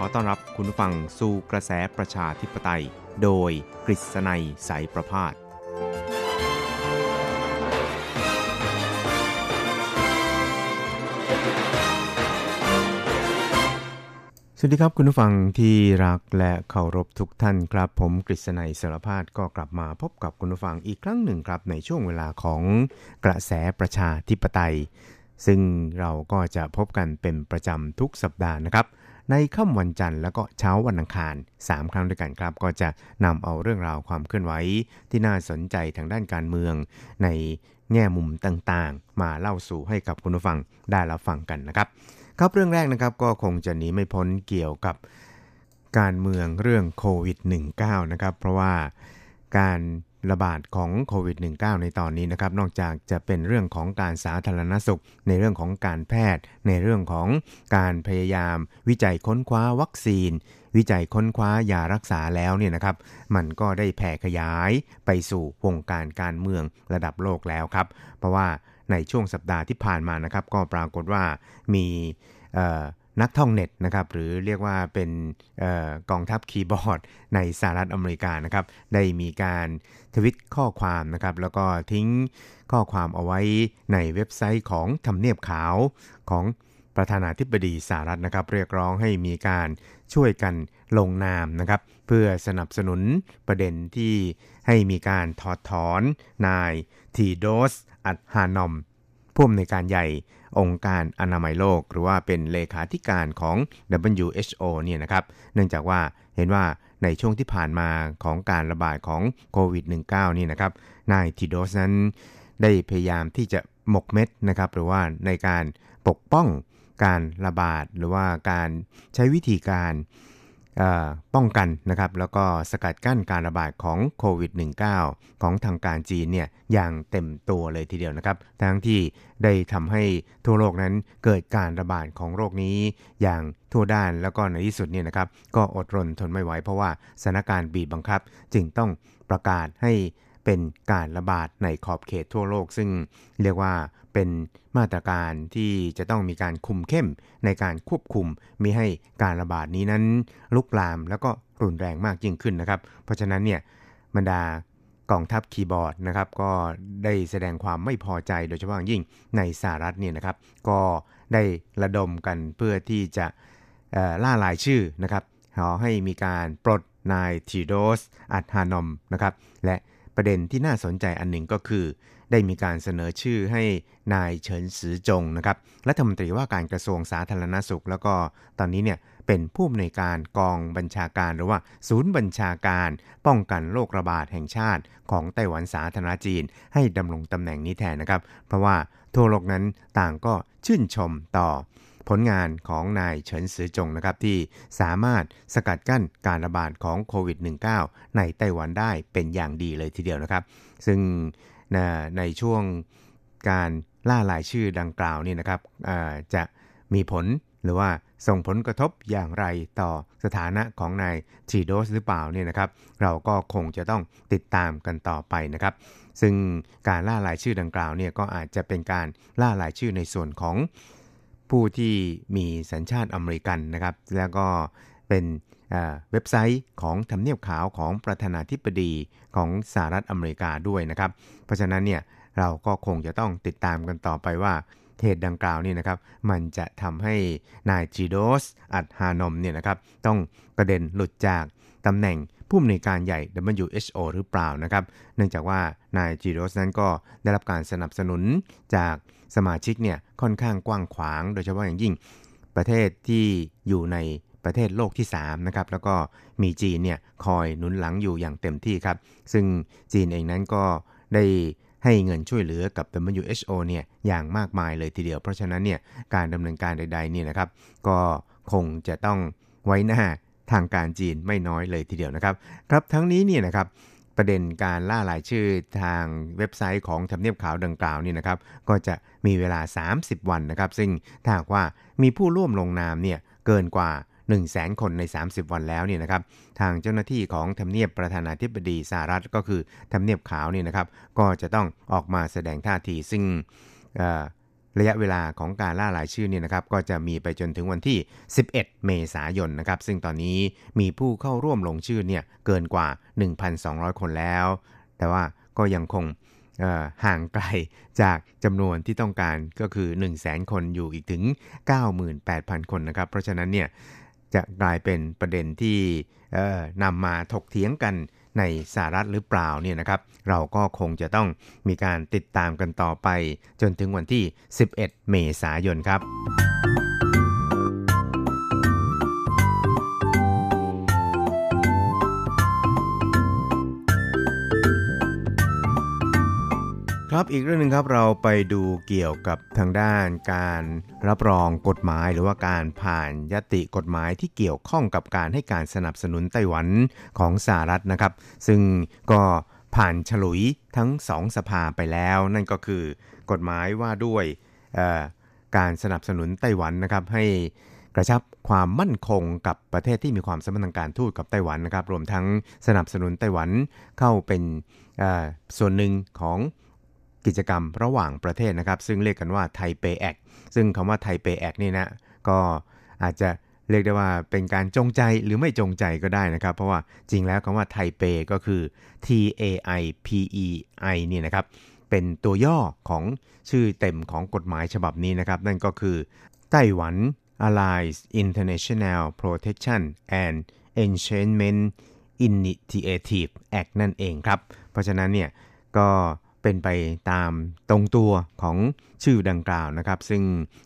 ขอต้อนรับคุณฟังสู่กระแสประชาธิปไตย โดยกฤษณัยสายประพาส สวัสดีครับคุณผู้ฟังที่รักและเคารพทุกท่านครับ ผมกฤษณัยสารพาดก็กลับมาพบกับคุณผู้ฟังอีกครั้งหนึ่งครับ ในช่วงเวลาของกระแสประชาธิปไตย ซึ่งเราก็จะพบกันเป็นประจำทุกสัปดาห์นะครับ ในค่ำวันจันทร์แล้วก็เช้าวันอังคาร 3 ครั้งด้วยกันครับ ก็จะนำเอาเรื่องราวความเคลื่อนไหวที่น่าสนใจทางด้านการเมือง ในแง่มุมต่างๆ มาเล่าสู่ให้กับคุณผู้ฟังได้รับฟังกันนะครับครับเรื่องแรกนะครับก็คงจะหนีไม่พ้นเกี่ยวกับการเมืองเรื่องโควิด -19 นะครับเพราะว่าการ ระบาดของโควิด -19 ในตอนนี้นะครับ นอกจากจะเป็นเรื่องของการสาธารณสุข ในเรื่องของการแพทย์ ในเรื่องของการพยายาม วิจัยค้นคว้าวัคซีน วิจัยค้นคว้ายารักษาแล้วเนี่ยนะครับ มันก็ได้แผ่ขยายไปสู่วงการการเมืองระดับโลกแล้วครับ เพราะว่าในช่วงสัปดาห์ที่ผ่านมานะครับ ก็ปรากฏว่ามี นักท่องเน็ตนะครับหรือเรียกว่าเป็นอกองทัพคีย์บอร์ด ในสหรัฐอเมริกานะครับได้มีการทวิตข้อความนะครับแล้วก็ทิ้งข้อความเอาไว้ในเว็บไซต์ของทำเนียบขาวของประธานาธิบดีสหรัฐนะครับ เรียกร้องให้มีการช่วยกันลงนามนะครับ เพื่อสนับสนุนประเด็นที่ให้มีการถอดถอนนายทีโดสอัดฮานอมผู้อำนวยการใหญ่องค์การอนามัยโลก หรือว่าเป็นเลขาธิการของ WHO เนี่ยนะครับ เนื่องจากว่าเห็นว่าในช่วงที่ผ่านมาของการระบาดของโควิด -19 นี่นะครับ นายทิโดสนั้นได้พยายามที่จะหมกเม็ดนะครับ หรือว่าในการปกป้องการระบาดหรือว่าการใช้วิธีการ ป้องกันนะครับแล้วก็สกัดกั้นการระบาดของโควิด -19 ของทางการจีนเนี่ยอย่างเต็มตัวเลยทีเดียวนะครับ ทั้งที่ได้ทำให้ทั่วโลกนั้นเกิดการระบาดของโรคนี้อย่างทั่วด้านแล้วก็ในที่สุดเนี่ยนะครับก็อดรนทนไม่ไหวเพราะว่าสถานการณ์บีบบังคับ จึงต้องประกาศให้เป็นการระบาดในขอบเขตทั่วโลก ซึ่งเรียกว่า เป็นมาตรการที่จะต้องมีการคุมเข้มในการควบคุมมิให้การระบาดนี้นั้นลุกลามแล้วก็รุนแรงมากยิ่งขึ้นนะครับ เพราะฉะนั้นเนี่ยบรรดากองทัพคีย์บอร์ดนะครับก็ได้แสดงความไม่พอใจโดยเฉพาะยิ่งในสหรัฐเนี่ยนะครับ ก็ได้ระดมกันเพื่อที่จะล่าลายชื่อนะครับขอให้มีการปลดนายทีโดสอัตฮานอมนะครับ และประเด็นที่น่าสนใจอันหนึ่งก็คือ ได้มีการเสนอชื่อให้นายเฉินซือจงนะครับรัฐมนตรีว่าการกระทรวงสาธารณสุข แล้วก็ตอนนี้เนี่ยเป็นผู้อำนวยการกองบัญชาการหรือว่า ศูนย์บัญชาการป้องกันโรคระบาดแห่งชาติ ของไต้หวันสาธารณจีน ให้ดำรงตำแหน่งนี้แทนนะครับ เพราะว่าทั่วโลกนั้นต่างก็ชื่นชมต่อผลงานของนายเฉินซือจงนะครับที่สามารถสกัดกั้นการระบาดของโควิด -19 ในไต้หวันได้เป็นอย่างดีเลยทีเดียวนะครับ ซึ่ง ในช่วงการล่ารายชื่อดังกล่าวนี่นะครับจะมีผลหรือว่าส่งผลกระทบอย่างไรต่อสถานะของนายชีโดสหรือเปล่าเนี่ยนะครับ เราก็คงจะต้องติดตามกันต่อไปนะครับ ซึ่งการล่ารายชื่อดังกล่าวเนี่ยก็อาจจะเป็นการล่ารายชื่อในส่วนของผู้ที่มีสัญชาติอเมริกันนะครับ แล้วก็เป็น เว็บไซต์ของทำเนียบขาวของประธานาธิบดีของสหรัฐอเมริกาด้วยนะครับ เพราะฉะนั้นเนี่ยเราก็คงจะต้องติดตามกันต่อไปว่าเหตุดังกล่าวนี่นะครับมันจะทำให้นายจีโดส อัดฮานอมเนี่ยนะครับต้องกระเด็นหลุดจากตำแหน่งผู้อำนวยการใหญ่ WHO หรือเปล่านะครับ เนื่องจากว่านายจีโดสนั้นก็ได้รับการสนับสนุนจากสมาชิกเนี่ยค่อนข้างกว้างขวาง โดยเฉพาะอย่างยิ่งประเทศที่อยู่ใน ประเทศโลกที่3นะครับแล้วก็มีจีนเนี่ยคอยหนุนหลังอยู่อย่างเต็มที่ครับ ซึ่งจีนเองนั้นก็ได้ให้เงินช่วยเหลือกับ WHO เนี่ยอย่างมากมายเลยทีเดียว เพราะฉะนั้นเนี่ยการดำเนินการใดๆเนี่ยนะครับ ก็คงจะต้องไว้หน้าทางการจีนไม่น้อยเลยทีเดียวนะครับ ครับทั้งนี้เนี่ยนะครับประเด็นการล่ารายชื่อทางเว็บไซต์ของทำเนียบขาวดังกล่าวนี่นะครับ ก็จะมีเวลา 30 วันนะครับ ซึ่งถ้าว่ามีผู้ร่วมลงนามเนี่ยเกินกว่า 1 0 0 0 0แสนคนใน 30 วันแล้วเนี่ยนะครับทางเจ้าหน้าที่ของทำเนียบประธานาธิบดีสหรัฐก็คือทำเนียบขาวเนี่ยนะครับก็จะต้องออกมาแสดงท่าทีซึ่งระยะเวลาของการล่ารายชื่อเนี่ยนะครับก็จะมีไปจนถึงวันที่ 11 เมษายนนะครับซึ่งตอนนี้มีผู้เข้าร่วมลงชื่อเนี่ยเกินกว่า 1,200 คนแล้ว แต่ว่าก็ยังคงห่างไกลจากจำนวนที่ต้องการก็คือ 1 0 0 0 0คนอยู่อีกถึง 98,000 คนนะครับ เพราะฉะนั้นเนี่ย จะกลายเป็นประเด็นที่นำมาถกเถียงกันในสหรัฐหรือเปล่าเนี่ยนะครับ เราก็คงจะต้องมีการติดตามกันต่อไป จนถึงวันที่ 11 เมษายนครับ ครับอีกเรื่องหนึ่งครับเราไปดูเกี่ยวกับทางด้านการรับรองกฎหมายหรือว่าการผ่านยติกฎหมายที่เกี่ยวข้องกับการให้การสนับสนุนไต้หวันของสหรัฐนะครับ ซึ่งก็ผ่านฉลุยทั้งสองสภาไปแล้ว นั่นก็คือกฎหมายว่าด้วยการสนับสนุนไต้หวันนะครับให้กระชับความมั่นคงกับประเทศที่มีความสัมพันธ์ทางการทูตกับไต้หวันนะครับ รวมทั้งสนับสนุนไต้หวันเข้าเป็นส่วนหนึ่งของ กิจกรรมระหว่างประเทศนะครับ ซึ่งเรียกกันว่าไทเปแอคซึ่งคำว่าไทเปแอคนี่นะก็อาจจะเรียกได้ว่าเป็นการจงใจหรือไม่จงใจก็ได้นะครับ เพราะว่าจริงแล้วคำว่าไทเปก็คือ T A I P E I นี่นะครับ เป็นตัวย่อของชื่อเต็มของกฎหมายฉบับนี้นะครับ นั่นก็คือไต้หวัน Allies International Protection and Enchantment Initiative Act นั่นเองครับ เพราะฉะนั้นเนี่ยก็ เป็นไปตามตรงตัวของชื่อดังกล่าวนะครับ ซึ่ง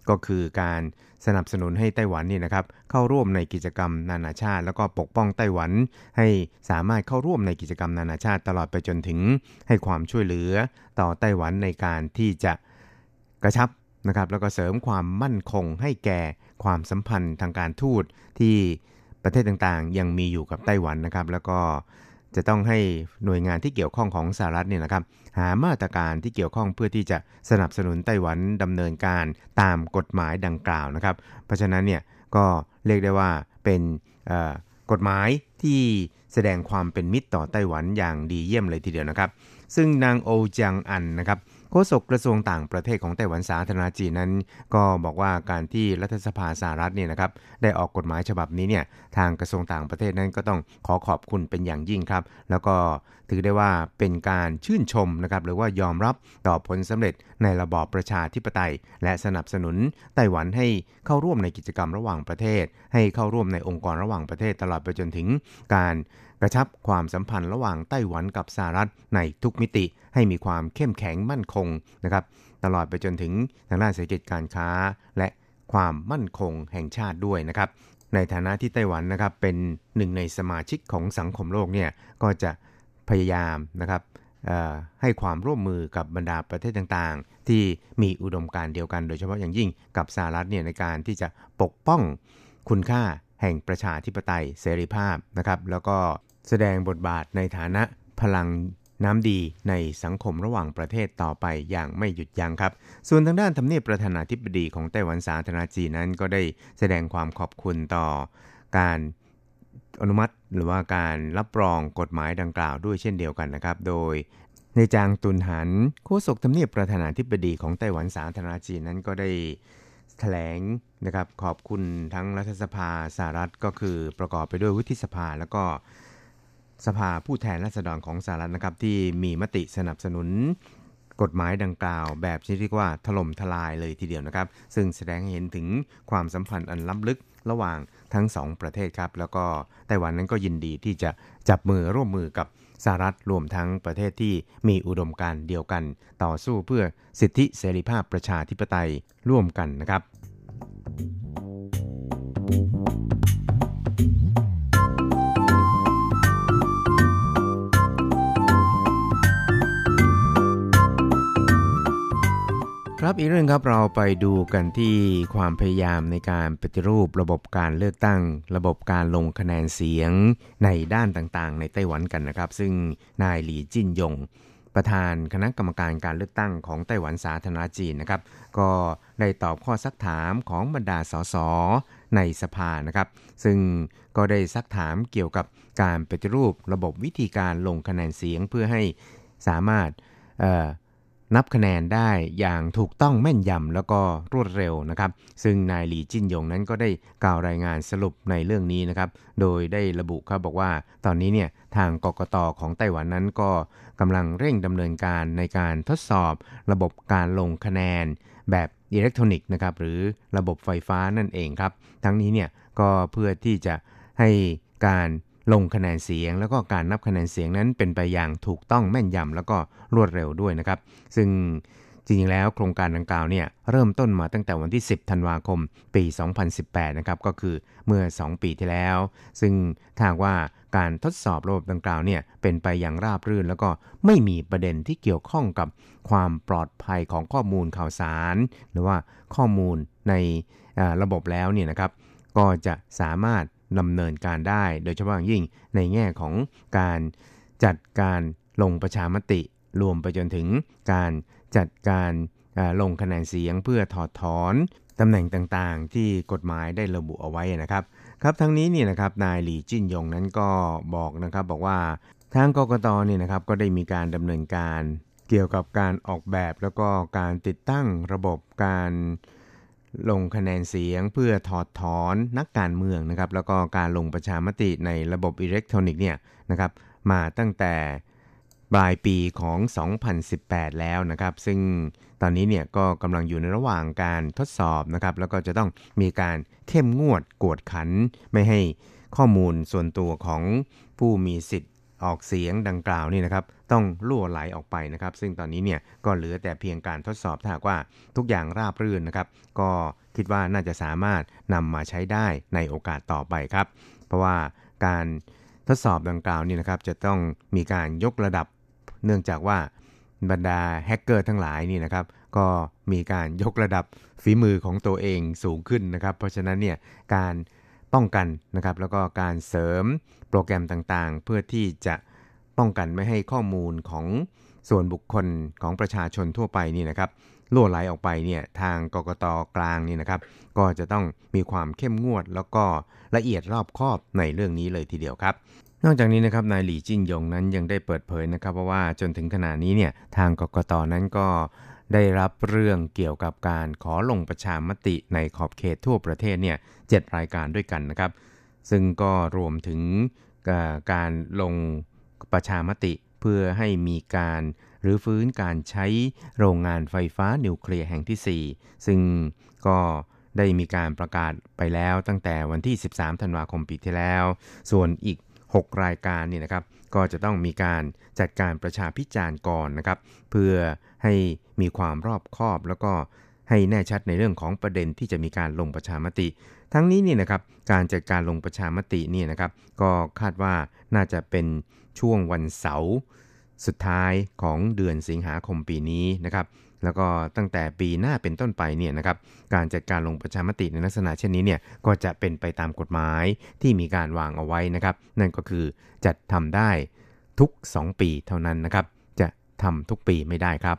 ก็คือการสนับสนุนให้ไต้หวันนี่นะครับเข้าร่วมในกิจกรรมนานาชาติ แล้วก็ปกป้องไต้หวัน ให้สามารถเข้าร่วมในกิจกรรมนานาชาติตลอดไปจนถึงให้ความช่วยเหลือต่อไต้หวันในการที่จะกระชับนะครับแล้วก็เสริมความมั่นคงให้แก่ความสัมพันธ์ทางการทูตที่ประเทศต่างๆ ยังมีอยู่กับไต้หวันนะครับ แล้วก็ จะต้องให้หน่วยงานที่เกี่ยวข้องของสหรัฐเนี่ยนะครับหามาตรการที่เกี่ยวข้องเพื่อที่จะสนับสนุนไต้หวันดำเนินการตามกฎหมายดังกล่าวนะครับ เพราะฉะนั้นเนี่ยก็เรียกได้ว่าเป็นกฎหมายที่แสดงความเป็นมิตรต่อไต้หวันอย่างดีเยี่ยมเลยทีเดียวนะครับ ซึ่งนางโอจังอันนะครับ โฆษกกระทรวงต่างประเทศของไต้หวันสาธารณจีนนั้น ก็บอกว่าการที่รัฐสภาสหรัฐเนี่ยนะครับได้ออกกฎหมายฉบับนี้เนี่ยทางกระทรวงต่างประเทศนั้นก็ต้องขอขอบคุณเป็นอย่างยิ่งครับ แล้วก็ถือได้ว่าเป็นการชื่นชมนะครับหรือว่ายอมรับต่อผลสำเร็จในระบอบประชาธิปไตย และสนับสนุนไต้หวันให้เข้าร่วมในกิจกรรมระหว่างประเทศ ให้เข้าร่วมในองค์กรระหว่างประเทศตลอดไปจนถึงการ กระชับความสัมพันธ์ระหว่างไต้หวันกับสหรัฐในทุกมิติให้มีความเข้มแข็งมั่นคงนะครับ ตลอดไปจนถึงทางด้านเศรษฐกิจการค้า และความมั่นคงแห่งชาติด้วยนะครับ ในฐานะที่ไต้หวันนะครับเป็นหนึ่งในสมาชิกของสังคมโลกเนี่ยก็จะพยายามนะครับให้ความร่วมมือกับบรรดาประเทศต่างๆ ที่มีอุดมการเดียวกันโดยเฉพาะอย่างยิ่งกับสหรัฐเนี่ยในการที่จะปกป้องคุณค่าแห่งประชาธิปไตยเสรีภาพนะครับ แล้วก็ แสดงบทบาทในฐานะพลังน้ำดีในสังคมระหว่างประเทศต่อไปอย่างไม่หยุดยั้งครับ ส่วนทางด้านทำเนียบประธานาธิบดีของไต้หวันสาธารณจีนนั้นก็ได้แสดงความขอบคุณต่อการอนุมัติหรือว่าการรับรองกฎหมายดังกล่าวด้วยเช่นเดียวกันนะครับ โดยในจางตุนหันโฆษกทำเนียบประธานาธิบดีของไต้หวันสาธารณจีนนั้นก็ได้แถลงนะครับขอบคุณทั้งรัฐสภาสหรัฐก็คือประกอบไปด้วยวุฒิสภาแล้วก็ สภาผู้แทนราษฎรของสหรัฐนะครับที่มีมติสนับสนุนกฎหมายดังกล่าวแบบที่เรียกว่าถล่มทลายเลยทีเดียวนะครับ ซึ่งแสดงให้เห็นถึงความสัมพันธ์อันล้ำลึกระหว่างทั้งสองประเทศครับ แล้วก็ไต้หวันนั้นก็ยินดีที่จะจับมือร่วมมือกับสหรัฐรวมทั้งประเทศที่มีอุดมการณ์เดียวกัน ต่อสู้เพื่อสิทธิเสรีภาพประชาธิปไตยร่วมกันนะครับ ครับอีกเรื่องครับเราไปดูกันที่ความพยายามในการปฏิรูประบบการเลือกตั้ง ระบบการลงคะแนนเสียงในด้านต่างๆ ในไต้หวันกันนะครับ ซึ่งนายหลี่จิ้นยง ประธานคณะกรรมการการเลือกตั้งของไต้หวันสาธารณจีนนะครับ ก็ได้ตอบข้อซักถามของบรรดาสสในสภานะครับ ซึ่งก็ได้ซักถามเกี่ยวกับการปฏิรูประบบวิธีการลงคะแนนเสียงเพื่อให้สามารถ นับคะแนนได้อย่างถูกต้องแม่นยำแล้วก็รวดเร็วนะครับ ซึ่งนายหลีจิ้นยงนั้นก็ได้กล่าวรายงานสรุปในเรื่องนี้นะครับ โดยได้ระบุครับบอกว่าตอนนี้เนี่ยทางกกตของไต้หวันนั้นก็กำลังเร่งดำเนินการในการทดสอบระบบการลงคะแนนแบบอิเล็กทรอนิกส์นะครับหรือระบบไฟฟ้านั่นเองครับ ทั้งนี้เนี่ยก็เพื่อที่จะให้การ ลงคะแนนเสียง แล้วก็การนับคะแนนเสียงนั้นเป็นไปอย่างถูกต้องแม่นยำแล้วก็รวดเร็วด้วยนะครับ ซึ่งจริงๆแล้วโครงการดังกล่าวเนี่ยเริ่มต้นมาตั้งแต่วันที่ 10 ธันวาคม ปี 2018 นะครับก็คือเมื่อ 2 ปีที่แล้ว ซึ่งถ้าว่าการทดสอบระบบดังกล่าวเนี่ยเป็นไปอย่างราบรื่น แล้วก็ไม่มีประเด็นที่เกี่ยวข้องกับความปลอดภัยของข้อมูลข่าวสาร หรือว่าข้อมูลในระบบแล้วเนี่ยนะครับ ก็จะสามารถ ดำเนินการได้ โดยเฉพาะอย่างยิ่งในแง่ของการจัดการลงประชามติ รวมไปจนถึงการจัดการลงคะแนนเสียงเพื่อถอดถอนตำแหน่งต่างๆ ที่กฎหมายได้ระบุเอาไว้นะครับ ครับทั้งนี้นี่นะครับนายหลี่จิ้นยงนั้นก็บอกนะครับบอกว่าทางกกตนี่นะครับก็ได้มีการดำเนินการเกี่ยวกับการออกแบบแล้วก็การติดตั้งระบบการ ลงคะแนนเสียงเพื่อถอดถอนนักการเมืองนะครับ แล้วก็การลงประชามติในระบบอิเล็กทรอนิกส์เนี่ยนะครับมาตั้งแต่ปลายปีของ 2018 แล้วนะครับ ซึ่งตอนนี้เนี่ยก็กำลังอยู่ในระหว่างการทดสอบนะครับ แล้วก็จะต้องมีการเข้มงวดกวดขัน ไม่ให้ข้อมูลส่วนตัวของผู้มีสิทธิ์ ออกเสียงดังกล่าวนี่นะครับต้องล่วไหลออกไปนะครับ ซึ่งตอนนี้เนี่ยก็เหลือแต่เพียงการทดสอบถ้าว่าทุกอย่างราบรื่นนะครับ ก็คิดว่าน่าจะสามารถนำมาใช้ได้ในโอกาสต่อไปครับ เพราะว่าการทดสอบดังกล่าวนี่นะครับจะต้องมีการยกระดับ เนื่องจากว่าบรรดาแฮกเกอร์ทั้งหลายนี่นะครับก็มีการยกระดับฝีมือของตัวเองสูงขึ้นนะครับ เพราะฉะนั้นเนี่ยการ ป้องกันนะครับ แล้วก็การเสริมโปรแกรมต่างๆ เพื่อที่จะป้องกันไม่ให้ข้อมูลของส่วนบุคคลของประชาชนทั่วไปนี่นะครับล่วไหลออกไปเนี่ยทางกกตกลางนี่นะครับ ก็จะต้องมีความเข้มงวด แล้วก็ละเอียดรอบคอบในเรื่องนี้เลยทีเดียวครับ นอกจากนี้นะครับนายหลี่จิ้นยงนั้นยังได้เปิดเผยนะครับว่าจนถึงขณะนี้เนี่ยทางกกตนั้นก็ ได้รับเรื่องเกี่ยวกับการขอลงประชามติในขอบเขตทั่วประเทศเนี่ยเรายการด้วยกันนะครับ ซึ่งก็รวมถึงการลงประชามติเพื่อให้มีการหรือฟื้นการใช้โรงงานไฟฟ้านิวเคลียร์แห่งที่ 4 ซึ่งก็ได้มีการประกาศไปแล้วตั้งแต่วันที่ 13 ธันวาคมปีที่แล้ว ส่วนอีก 6 รายการนี่นะครับ ก็จะต้องมีการจัดการประชาพิจารณ์ก่อนนะครับ เพื่อ ให้มีความรอบคอบ แล้วก็ให้แน่ชัดในเรื่องของประเด็นที่จะมีการลงประชามติ ทั้งนี้นี่นะครับการจัดการลงประชามตินี่นะครับก็คาดว่าน่าจะเป็นช่วงวันเสาร์สุดท้ายของเดือนสิงหาคมปีนี้นะครับแล้วก็ตั้งแต่ปีหน้าเป็นต้นไปเนี่ยนะครับการจัดการลงประชามติในลักษณะเช่นนี้เนี่ยก็จะเป็นไปตามกฎหมายที่มีการวางเอาไว้นะครับ นั่นก็คือจัดทำได้ทุก 2 ปีเท่านั้นนะครับ จะทำทุกปีไม่ได้ครับ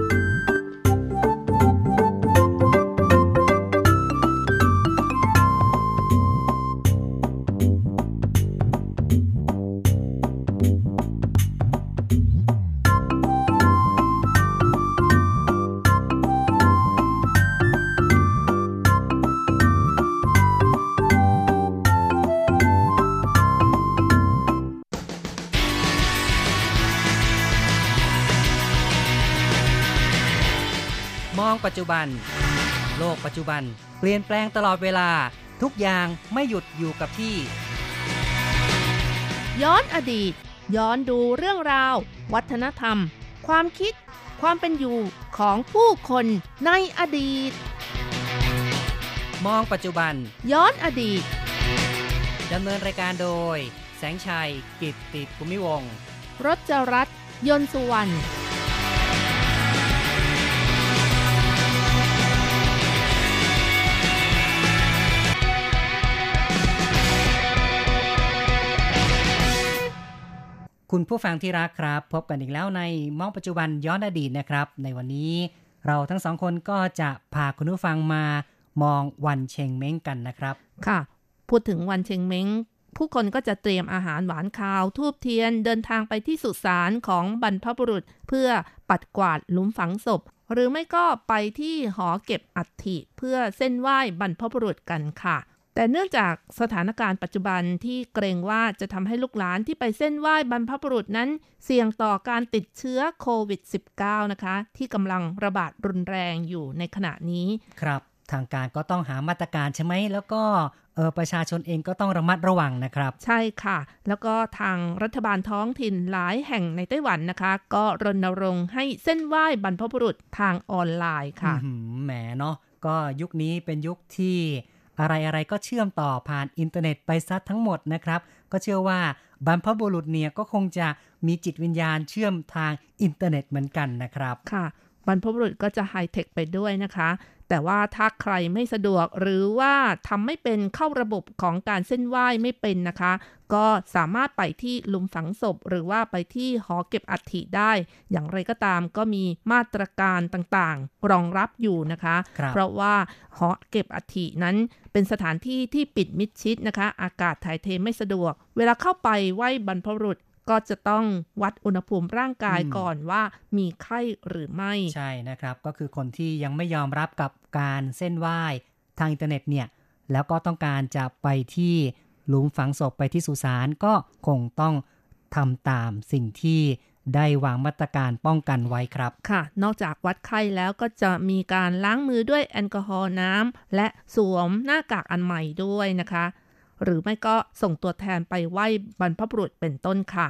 ปัจจุบัน โลกปัจจุบัน เปลี่ยนแปลงตลอดเวลา ทุกอย่างไม่หยุดอยู่กับที่ ย้อนอดีต ย้อนดูเรื่องราว วัฒนธรรม ความคิด ความเป็นอยู่ของผู้คนในอดีต มองปัจจุบัน ย้อนอดีตดำเนินรายการโดย แสงชัย กิตติภูมิวงศ์รถจรัสยนต์สุวรรณ คุณผู้ฟังที่รักครับ พบกันอีกแล้วในมองปัจจุบันย้อนอดีตนะครับ ในวันนี้เราทั้งสองคนก็จะพาคุณผู้ฟังมามองวันเชงเม้งกันนะครับ ค่ะ พูดถึงวันเชงเม้ง ผู้คนก็จะเตรียมอาหารหวานคาว ทูบเทียนเดินทางไปที่สุสานของบรรพบุรุษ เพื่อปัดกวาดหลุมฝังศพ หรือไม่ก็ไปที่หอเก็บอัฐิเพื่อเส้นไหว้บรรพบุรุษกันค่ะ แต่เนื่องจากสถานการณ์ปัจจุบันที่เกรงว่าจะทำให้ลูกหลานที่ไปเส้นไหว้บรรพบุรุษนั้น เสี่ยงต่อการติดเชื้อโควิด -19 นะคะ ที่กำลังระบาดรุนแรงอยู่ในขณะนี้ ครับ ทางการก็ต้องหามาตรการใช่ไหม แล้วก็เออประชาชนเองก็ต้องระมัดระวังนะครับ ใช่ค่ะ แล้วก็ทางรัฐบาลท้องถิ่นหลายแห่งในไต้หวันนะคะ ก็รณรงค์ให้เซ่นไหว้บรรพบุรุษทางออนไลน์ค่ะอื้อหือแหมเนาะก็ยุคนี้เป็นยุคที่ อะไรอะไรก็เชื่อมต่อผ่านอินเทอร์เน็ตไปซะทั้งหมดนะครับ ก็เชื่อว่าบรรพบุรุษเนี่ยก็คงจะมีจิตวิญญาณเชื่อมทางอินเทอร์เน็ตเหมือนกันนะครับ ค่ะบรรพบุรุษก็จะไฮเทคไปด้วยนะคะ แต่ว่าถ้าใครไม่สะดวกหรือว่าทำไม่เป็นเข้าระบบของการเส้นไหว้ไม่เป็นนะคะ ก็สามารถไปที่หลุมฝังศพ หรือว่าไปที่หอเก็บอัฐิได้ อย่างไรก็ตามก็มีมาตรการต่างๆ รองรับอยู่นะคะครับเพราะว่าหอเก็บอัฐินั้นเป็นสถานที่ที่ปิดมิดชิดนะคะ อากาศถ่ายเทไม่สะดวก เวลาเข้าไปไหว้บรรพบุรุษ ก็จะต้องวัดอุณหภูมิร่างกายอืมก่อนว่ามีไข้หรือไม่ ใช่นะครับ ก็คือคนที่ยังไม่ยอมรับกับการเส้นไหว้ทางอินเทอร์เน็ตเนี่ย แล้วก็ต้องการจะไปที่หลุมฝังศพไปที่สุสานก็คงต้องทำตามสิ่งที่ได้วางมาตรการป้องกันไว้ครับ ค่ะ นอกจากวัดไข้แล้วก็จะมีการล้างมือด้วยแอลกอฮอล์น้ำและสวมหน้ากากอันใหม่ด้วยนะคะ หรือไม่ก็ส่งตัวแทนไปไหว้บรรพบุรุษเป็นต้นค่ะ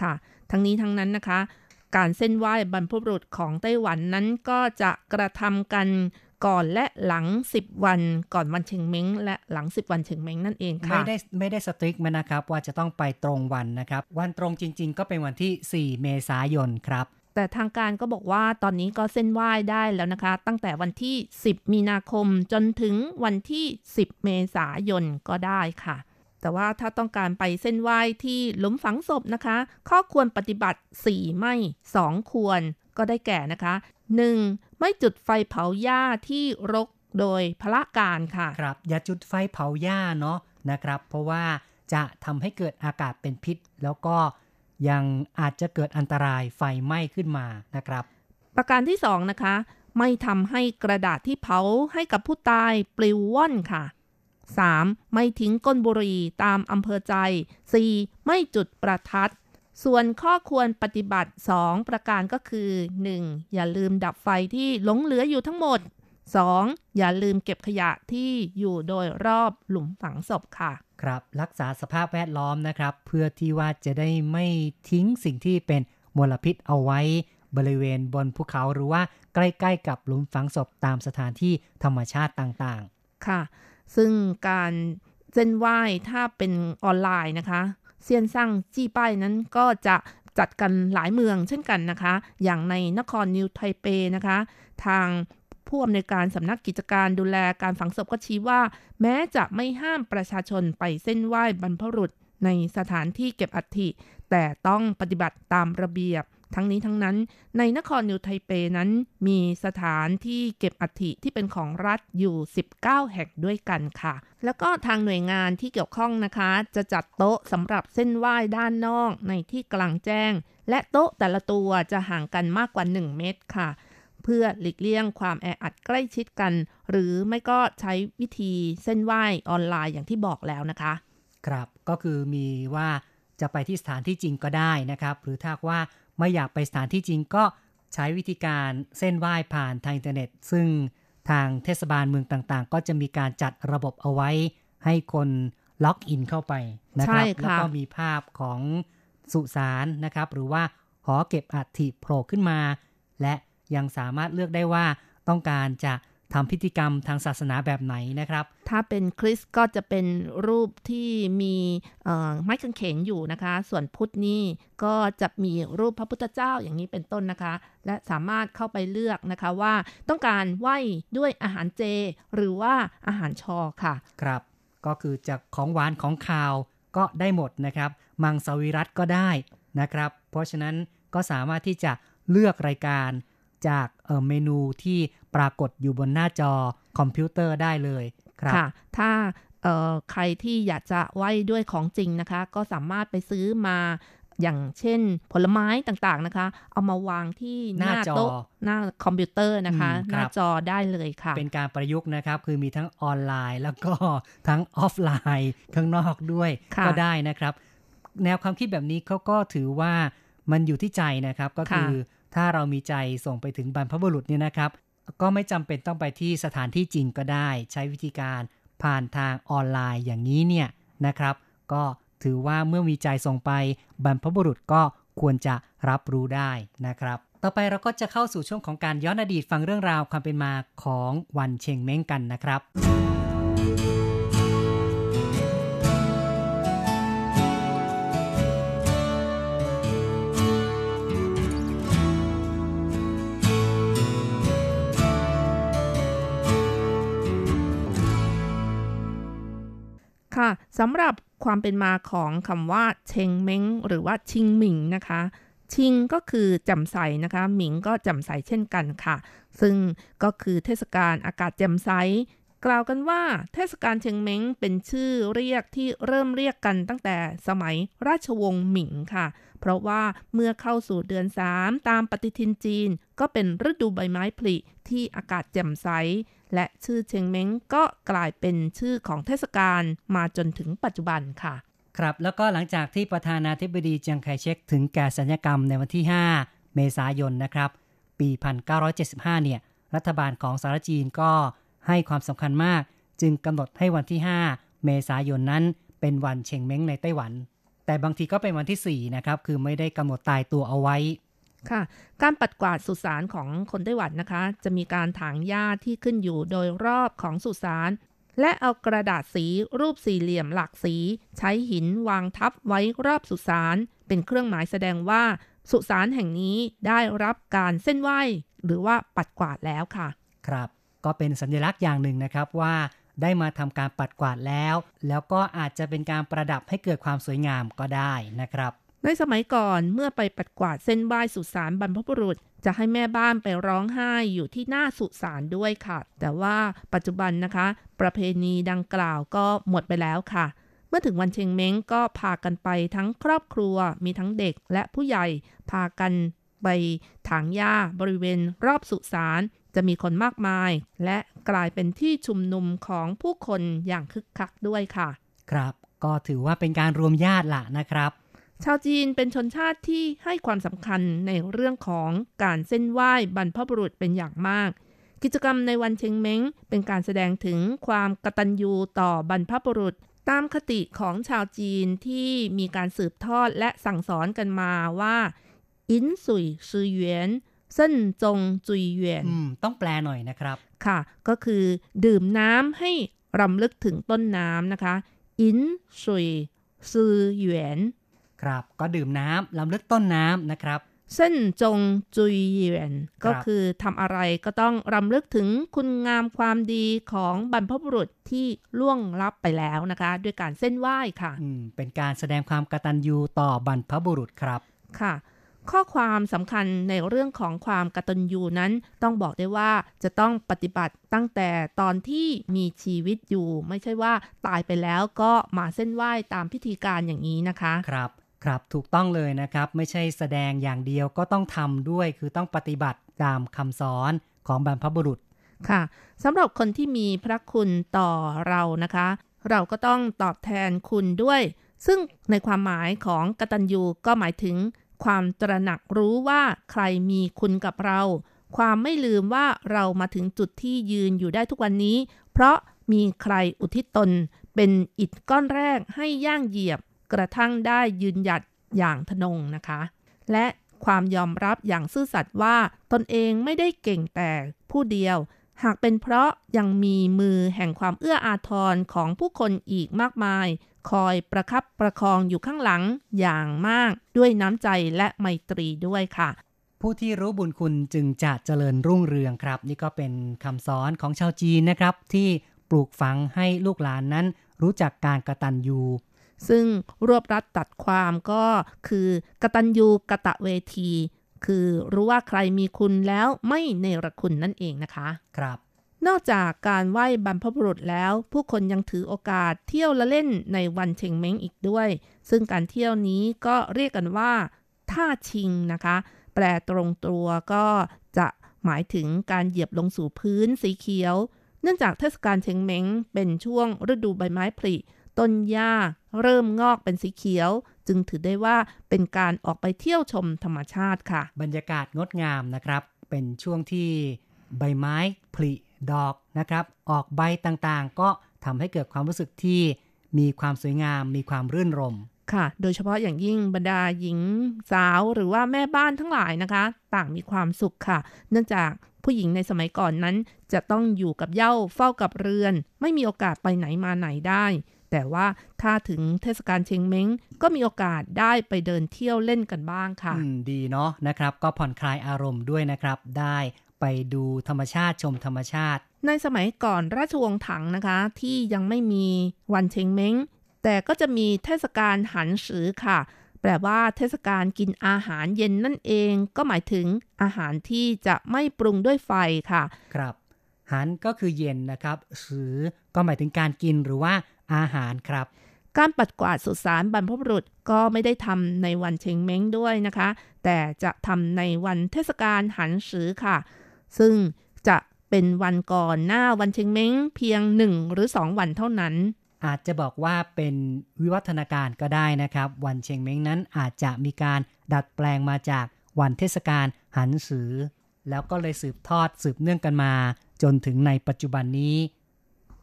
ค่ะ ทั้งนี้ทั้งนั้นนะคะ การเส้นไหว้บรรพบุรุษของไต้หวันนั้นก็จะกระทำกันก่อนและหลัง 10 วันก่อนวันเชงเม้งและหลัง 10 วันเชงเม้งนั่นเองค่ะไม่ได้ไม่ได้สตริกมานะครับว่าจะต้องไปตรงวันนะครับ วันตรงจริง ๆ ก็เป็นวันที่ 4 เมษายนครับ แต่ทางการก็บอกว่าตอนนี้ก็เส้นไหว้ได้แล้วนะคะ ตั้งแต่วันที่ 10 มีนาคมจนถึงวันที่ 10 เมษายนก็ได้ค่ะ แต่ว่าถ้าต้องการไปเส้นไหว้ที่หลุมฝังศพนะคะ ข้อควรปฏิบัติ 4 ไม่ 2 ควรก็ได้แก่นะคะ 1. ไม่จุดไฟเผาหญ้าที่รกโดยพละการค่ะ ครับ อย่าจุดไฟเผาหญ้าเนาะนะครับ เพราะว่าจะทำให้เกิดอากาศเป็นพิษ แล้วก็ ยังอาจจะเกิดอันตรายไฟไหม้ขึ้นมานะครับ ประการที่ 2 นะคะ ไม่ทำให้กระดาษที่เผาให้กับผู้ตายปลิวว่อนค่ะ 3. ไม่ทิ้งก้นบุหรี่ตามอำเภอใจ 4. ไม่จุดประทัด ส่วนข้อควรปฏิบัติ 2 ประการก็คือ 1. อย่าลืมดับไฟที่หลงเหลืออยู่ทั้งหมด 2. อย่าลืมเก็บขยะที่อยู่โดยรอบหลุมฝังศพค่ะ ครับรักษาสภาพแวดล้อมนะครับ เพื่อที่ว่าจะได้ไม่ทิ้งสิ่งที่เป็นมลพิษเอาไว้บริเวณบนภูเขาหรือว่าใกล้ ๆ กับหลุมฝังศพตามสถานที่ธรรมชาติต่างๆ ค่ะ ซึ่งการเส้นไหว้ถ้าเป็นออนไลน์นะคะเซียนซังจี้ป้ายนั้นก็จะจัดกันหลายเมืองเช่นกันนะคะ อย่างในนครนิวไทเปนะคะ ทาง ผู้อำนวยการสำนักกิจการดูแลการฝังศพก็ชี้ว่า แม้จะไม่ห้ามประชาชนไปเส้นไหว้บรรพบุรุษในสถานที่เก็บอัฐิ แต่ต้องปฏิบัติตามระเบียบ ทั้งนี้ทั้งนั้น ในนครนิวไทเปนั้นมีสถานที่เก็บอัฐิที่เป็นของรัฐอยู่ 19 แห่งด้วยกันค่ะ แล้วก็ทางหน่วยงานที่เกี่ยวข้องนะคะ จะจัดโต๊ะสำหรับเส้นไหว้ด้านนอกในที่กลางแจ้ง และโต๊ะแต่ละตัวจะห่างกันมากกว่า 1 เมตรค่ะ เพื่อหลีกเลี่ยงความแออัดใกล้ชิดกัน หรือไม่ก็ใช้วิธีเซ่นไหว้ออนไลน์อย่างที่บอกแล้วนะคะๆครับก็คือมีว่าจะไปที่สถานที่จริงก็ได้นะครับ หรือถ้าว่าไม่อยากไปสถานที่จริงก็ใช้วิธีการเซ่นไหว้ผ่านทางอินเทอร์เน็ต ซึ่งทางเทศบาลเมืองต่างๆ ก็จะมีการจัดระบบเอาไว้ ให้คนล็อกอินเข้าไปนะครับใช่ค่ะแล้วก็มีภาพของสุสานนะครับ หรือว่าหอเก็บอัฐิโผล่ขึ้นมา และ ยังสามารถเลือกได้ว่าต้องการจะทำพิธีกรรมทางศาสนาแบบไหนนะครับ ถ้าเป็นคริสต์ก็จะเป็นรูปที่มีไม้กางเขนอยู่นะคะ ส่วนพุทธนี่ก็จะมีรูปพระพุทธเจ้าอย่างนี้เป็นต้นนะคะ และสามารถเข้าไปเลือกนะคะว่าต้องการไหว้ด้วยอาหารเจ หรือว่าอาหารชอค่ะ ครับ ก็คือจากของหวานของคาวก็ได้หมดนะครับ มังสวิรัตก็ได้นะครับ เพราะฉะนั้นก็สามารถที่จะเลือกรายการ จากเมนูที่ปรากฏอยู่บนหน้าจอคอมพิวเตอร์ได้เลยครับค่ะ ถ้าใครที่อยากจะไหว้ด้วยของจริงนะคะ ก็สามารถไปซื้อมาอย่างเช่นผลไม้ต่างๆนะคะ เอามาวางที่หน้าโต๊ะหน้าคอมพิวเตอร์นะคะ หน้าจอได้เลยค่ะ เป็นการประยุกต์นะครับ คือมีทั้งออนไลน์แล้วก็ทั้งออฟไลน์น์ข้างนอกด้วยก็ได้นะครับ แนวความคิดแบบนี้เขาก็ถือว่ามันอยู่ที่ใจนะครับก็คือ ถ้าเรามีใจส่งไปถึงบรรพบุรุษเนี่ยนะครับ ก็ไม่จำเป็นต้องไปที่สถานที่จริงก็ได้ ใช้วิธีการผ่านทางออนไลน์อย่างนี้เนี่ยนะครับ ก็ถือว่าเมื่อมีใจส่งไปบรรพบุรุษก็ควรจะรับรู้ได้นะครับ ต่อไปเราก็จะเข้าสู่ช่วงของการย้อนอดีตฟังเรื่องราวความเป็นมาของวันเชงเม้งกันนะครับ ค่ะสำหรับความเป็นมาของคำว่าเชงเม้งหรือว่าชิงหมิงนะคะชิงก็คือจำใสนะคะหมิงก็จำใสเช่นกันค่ะ ซึ่งก็คือเทศกาลอากาศจ่มใสกล่าวกันว่าเทศกาลเชงเม้งเป็นชื่อเรียกที่เริ่มเรียกกันตั้งแต่สมัยราชวงศ์หมิงค่ะ เพราะว่าเมื่อเข้าสู่เดือนสามตามปฏิทินจีน ก็เป็นฤดูใบไม้ผลิที่อากาศแจ่มใส และชื่อเชงเม้งก็กลายเป็นชื่อของเทศกาลมาจนถึงปัจจุบันค่ะ ครับแล้วก็หลังจากที่ประธานาธิบดีเจียงไคเชกถึงแก่สัญญกรรมในวันที่ 5 เมษายนนะครับ ปี 1975 เนี่ย รัฐบาลของสหรัฐจีนก็ให้ความสำคัญมาก จึงกำหนดให้วันที่ 5 เมษายนนั้น เป็นวันเชงเม้งในไต้หวัน แต่บางทีก็เป็นวันที่ 4 นะครับ คือไม่ได้กำหนดตายตัวเอาไว้ ค่ะ การปัดกวาดสุสานของคนไต้หวันนะคะ จะมีการถางหญ้าที่ขึ้นอยู่โดยรอบของสุสานและเอากระดาษสีรูปสี่เหลี่ยมหลากสี ใช้หินวางทับไว้รอบสุสานเป็นเครื่องหมายแสดงว่า สุสานแห่งนี้ได้รับการเส้นไหวหรือว่าปัดกวาดแล้วค่ะ ครับ ก็เป็นสัญลักษณ์อย่างหนึ่งนะครับว่า ได้มาทำการปัดกวาดแล้ว แล้วก็อาจจะเป็นการประดับให้เกิดความสวยงามก็ได้นะครับ ในสมัยก่อนเมื่อไปปัดกวาดเส้นไหว้สุสานบรรพบุรุษ จะให้แม่บ้านไปร้องไห้อยู่ที่หน้าสุสานด้วยค่ะ แต่ว่าปัจจุบันนะคะ ประเพณีดังกล่าวก็หมดไปแล้วค่ะ เมื่อถึงวันเชงเม้งก็พากันไปทั้งครอบครัว มีทั้งเด็กและผู้ใหญ่พากันไปถางหญ้าบริเวณรอบสุสานจะมีคนมากมาย และกลายเป็นที่ชุมนุมของผู้คนอย่างคึกคักด้วยค่ะ ครับ ก็ถือว่าเป็นการรวมญาติละนะครับ ชาวจีนเป็นชนชาติที่ให้ความสำคัญในเรื่องของการเส้นไหว้บรรพบุรุษเป็นอย่างมาก กิจกรรมในวันเชงเม้ง เป็นการแสดงถึงความกตัญญูต่อบรรพบุรุษ ตามคติของชาวจีนที่มีการสืบทอดและสั่งสอนกันมาว่า อินสุยซือเหวียนเส้นจงจุยเหวียนต้องแปลหน่อยนะครับ ค่ะ ก็คือดื่มน้ำให้รำลึกถึงต้นน้ำนะคะ อินสุยซือเหวียน ครับ ก็ดื่มน้ำลำลึกต้นน้ำนะครับเส้นจงจุยเยียนก็คือทำอะไรก็ต้องรำลึกถึงคุณงามความดีของบรรพบุรุษที่ล่วงลับไปแล้วนะคะ ด้วยการเส้นไหว้ค่ะอืมเป็นการแสดงความกตัญญูต่อบรรพบุรุษครับค่ะ ข้อความสำคัญในเรื่องของความกตัญญูนั้น ต้องบอกได้ว่าจะต้องปฏิบัติตั้งแต่ตอนที่มีชีวิตอยู่ ไม่ใช่ว่าตายไปแล้วก็มาเส้นไหว้ตามพิธีการอย่างนี้นะคะครับ ครับถูกต้องเลยนะครับ ไม่ใช่แสดงอย่างเดียวก็ต้องทำด้วย คือต้องปฏิบัติตามคำสอนของบรรพบุรุษค่ะสำหรับคนที่มีพระคุณต่อเรานะคะ เราก็ต้องตอบแทนคุณด้วย ซึ่งในความหมายของกตัญญูก็หมายถึง ความตระหนักรู้ว่าใครมีคุณกับเรา ความไม่ลืมว่าเรามาถึงจุดที่ยืนอยู่ได้ทุกวันนี้ เพราะมีใครอุทิศตน เป็นอิฐก้อนแรกให้ย่างเหยียบ กระทั่งได้ยืนหยัดอย่างทนงนะคะ และความยอมรับอย่างซื่อสัตย์ว่าตนเองไม่ได้เก่งแต่ผู้เดียว หากเป็นเพราะยังมีมือแห่งความเอื้ออาทรของผู้คนอีกมากมาย คอยประคับประคองอยู่ข้างหลังอย่างมากด้วยน้ำใจและไมตรีด้วยค่ะผู้ที่รู้บุญคุณจึงจะเจริญรุ่งเรืองครับ นี่ก็เป็นคำสอนของชาวจีนนะครับ ที่ปลูกฝังให้ลูกหลานนั้น รู้จักการกระตันยู ซึ่งรวบรัดตัดความก็คือกตัญญูกะตะเวที คือรู้ว่าใครมีคุณแล้วไม่เนรคุณนั่นเองนะคะ ครับ นอกจากการไหว้บรรพบุรุษแล้ว ผู้คนยังถือโอกาสเที่ยวละเล่นในวันเชงเม้งอีกด้วย ซึ่งการเที่ยวนี้ก็เรียกกันว่าท่าชิงนะคะ แปลตรงตัวก็จะหมายถึงการเหยียบลงสู่พื้นสีเขียว เนื่องจากเทศกาลเชงเม้งเป็นช่วงฤดูใบไม้ผลิ ต้นหญ้า เริ่มงอกเป็นสีเขียว จึงถือได้ว่าเป็นการออกไปเที่ยวชมธรรมชาติค่ะ บรรยากาศงดงามนะครับ เป็นช่วงที่ใบไม้ผลิดอกนะครับ ออกใบต่างๆ ก็ทำให้เกิดความรู้สึกที่มีความสวยงาม มีความรื่นรมย์ค่ะ โดยเฉพาะอย่างยิ่งบรรดาหญิงสาวหรือว่าแม่บ้านทั้งหลายนะคะ ต่างมีความสุขค่ะ เนื่องจากผู้หญิงในสมัยก่อนนั้น จะต้องอยู่กับเหย้าเฝ้ากับเรือน ไม่มีโอกาสไปไหนมาไหนได้ แต่ว่าถ้าถึงเทศกาลเชงเม้ง ก็มีโอกาสได้ไปเดินเที่ยวเล่นกันบ้างค่ะอืมดีเนาะนะครับ ก็ผ่อนคลายอารมณ์ด้วยนะครับ ได้ไปดูธรรมชาติชมธรรมชาติ ในสมัยก่อนราชวงศ์ถังนะคะ ที่ยังไม่มีวันเชงเม้ง แต่ก็จะมีเทศกาลหันสือค่ะ แปลว่าเทศกาลกินอาหารเย็นนั่นเอง ก็หมายถึงอาหารที่จะไม่ปรุงด้วยไฟค่ะ ครับหันก็คือเย็นนะครับสือก็หมายถึงการกินหรือว่า อาหารครับ การปัดกวาดสุสานบรรพบุรุษก็ไม่ได้ทำในวันเชงเม้งด้วยนะคะ แต่จะทำในวันเทศกาลหันสือค่ะ ซึ่งจะเป็นวันก่อนหน้าวันเชงเม้งเพียงหนึ่งหรือสองวันเท่านั้น อาจจะบอกว่าเป็นวิวัฒนาการก็ได้นะครับ วันเชงเม้งนั้นอาจจะมีการดัดแปลงมาจากวันเทศกาลหันสือ แล้วก็เลยสืบทอดสืบเนื่องกันมา จนถึงในปัจจุบันนี้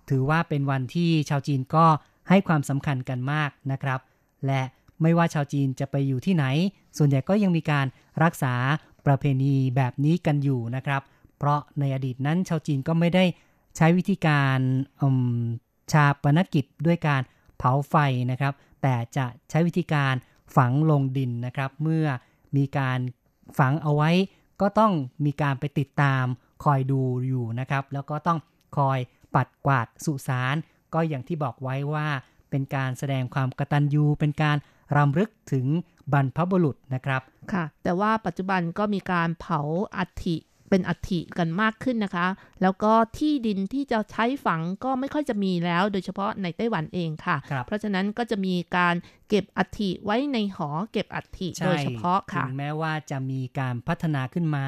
ถือว่าเป็นวันที่ชาวจีนก็ให้ความสำคัญกันมากนะครับ และไม่ว่าชาวจีนจะไปอยู่ที่ไหน ส่วนใหญ่ก็ยังมีการรักษาประเพณีแบบนี้กันอยู่นะครับ เพราะในอดีตนั้นชาวจีนก็ไม่ได้ใช้วิธีการชาปนกิจด้วยการเผาไฟนะครับ แต่จะใช้วิธีการฝังลงดินนะครับ เมื่อมีการฝังเอาไว้ ก็ต้องมีการไปติดตามคอยดูอยู่นะครับ แล้วก็ต้องคอย ปัดกวาดสุสานก็อย่างที่บอกไว้ว่าเป็นการแสดงความกตัญญูเป็นการรำลึกถึงบรรพบุรุษนะครับ ค่ะ แต่ว่าปัจจุบันก็มีการเผาอัฐิเป็นอัฐิกันมากขึ้นนะคะ แล้วก็ที่ดินที่จะใช้ฝังก็ไม่ค่อยจะมีแล้ว โดยเฉพาะในไต้หวันเองค่ะครับเพราะฉะนั้นก็จะมีการเก็บอัฐิไว้ในหอเก็บอัฐิโดยเฉพาะค่ะถึงแม้ว่าจะมีการพัฒนาขึ้นมา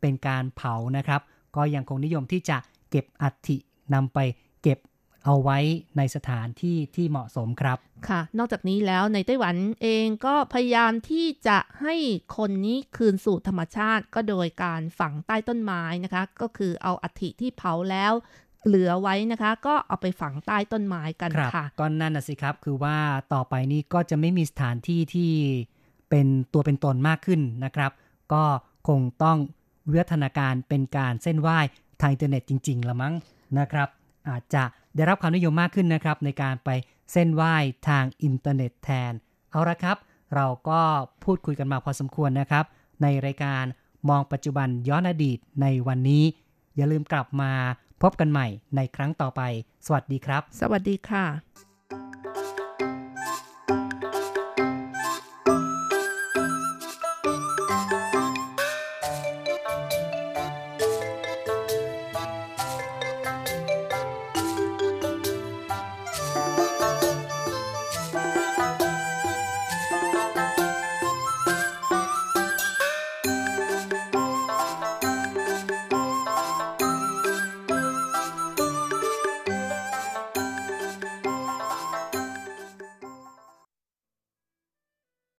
เป็นการเผานะครับ ก็ยังคงนิยมที่จะเก็บอัฐิ นำไปเก็บเอาไว้ในสถานที่ที่เหมาะสมครับ ค่ะ นอกจากนี้แล้วในไต้หวันเองก็พยายามที่จะให้คนนี้คืนสู่ธรรมชาติก็โดยการฝังใต้ต้นไม้นะคะ ก็คือเอาอัฐิที่เผาแล้วเหลือไว้นะคะ ก็เอาไปฝังใต้ต้นไม้กันครับค่ะก็นั่นนะสิครับคือว่าต่อไปนี้ก็จะไม่มีสถานที่ที่เป็นตัวเป็นตนมากขึ้นนะครับ ก็คงต้องวิวัฒนาการเป็นการเส้นไหว้ทางอินเทอร์เน็ตจริง ๆ ละมั้ง นะครับ อาจจะได้รับความนิยมมากขึ้นนะครับ ในการไปเซ่นไหว้ทางอินเทอร์เน็ตแทน เอาละครับ เราก็พูดคุยกันมาพอสมควรนะครับ ในรายการมองปัจจุบันย้อนอดีตในวันนี้ อย่าลืมกลับมาพบกันใหม่ในครั้งต่อไป สวัสดีครับ สวัสดีค่ะ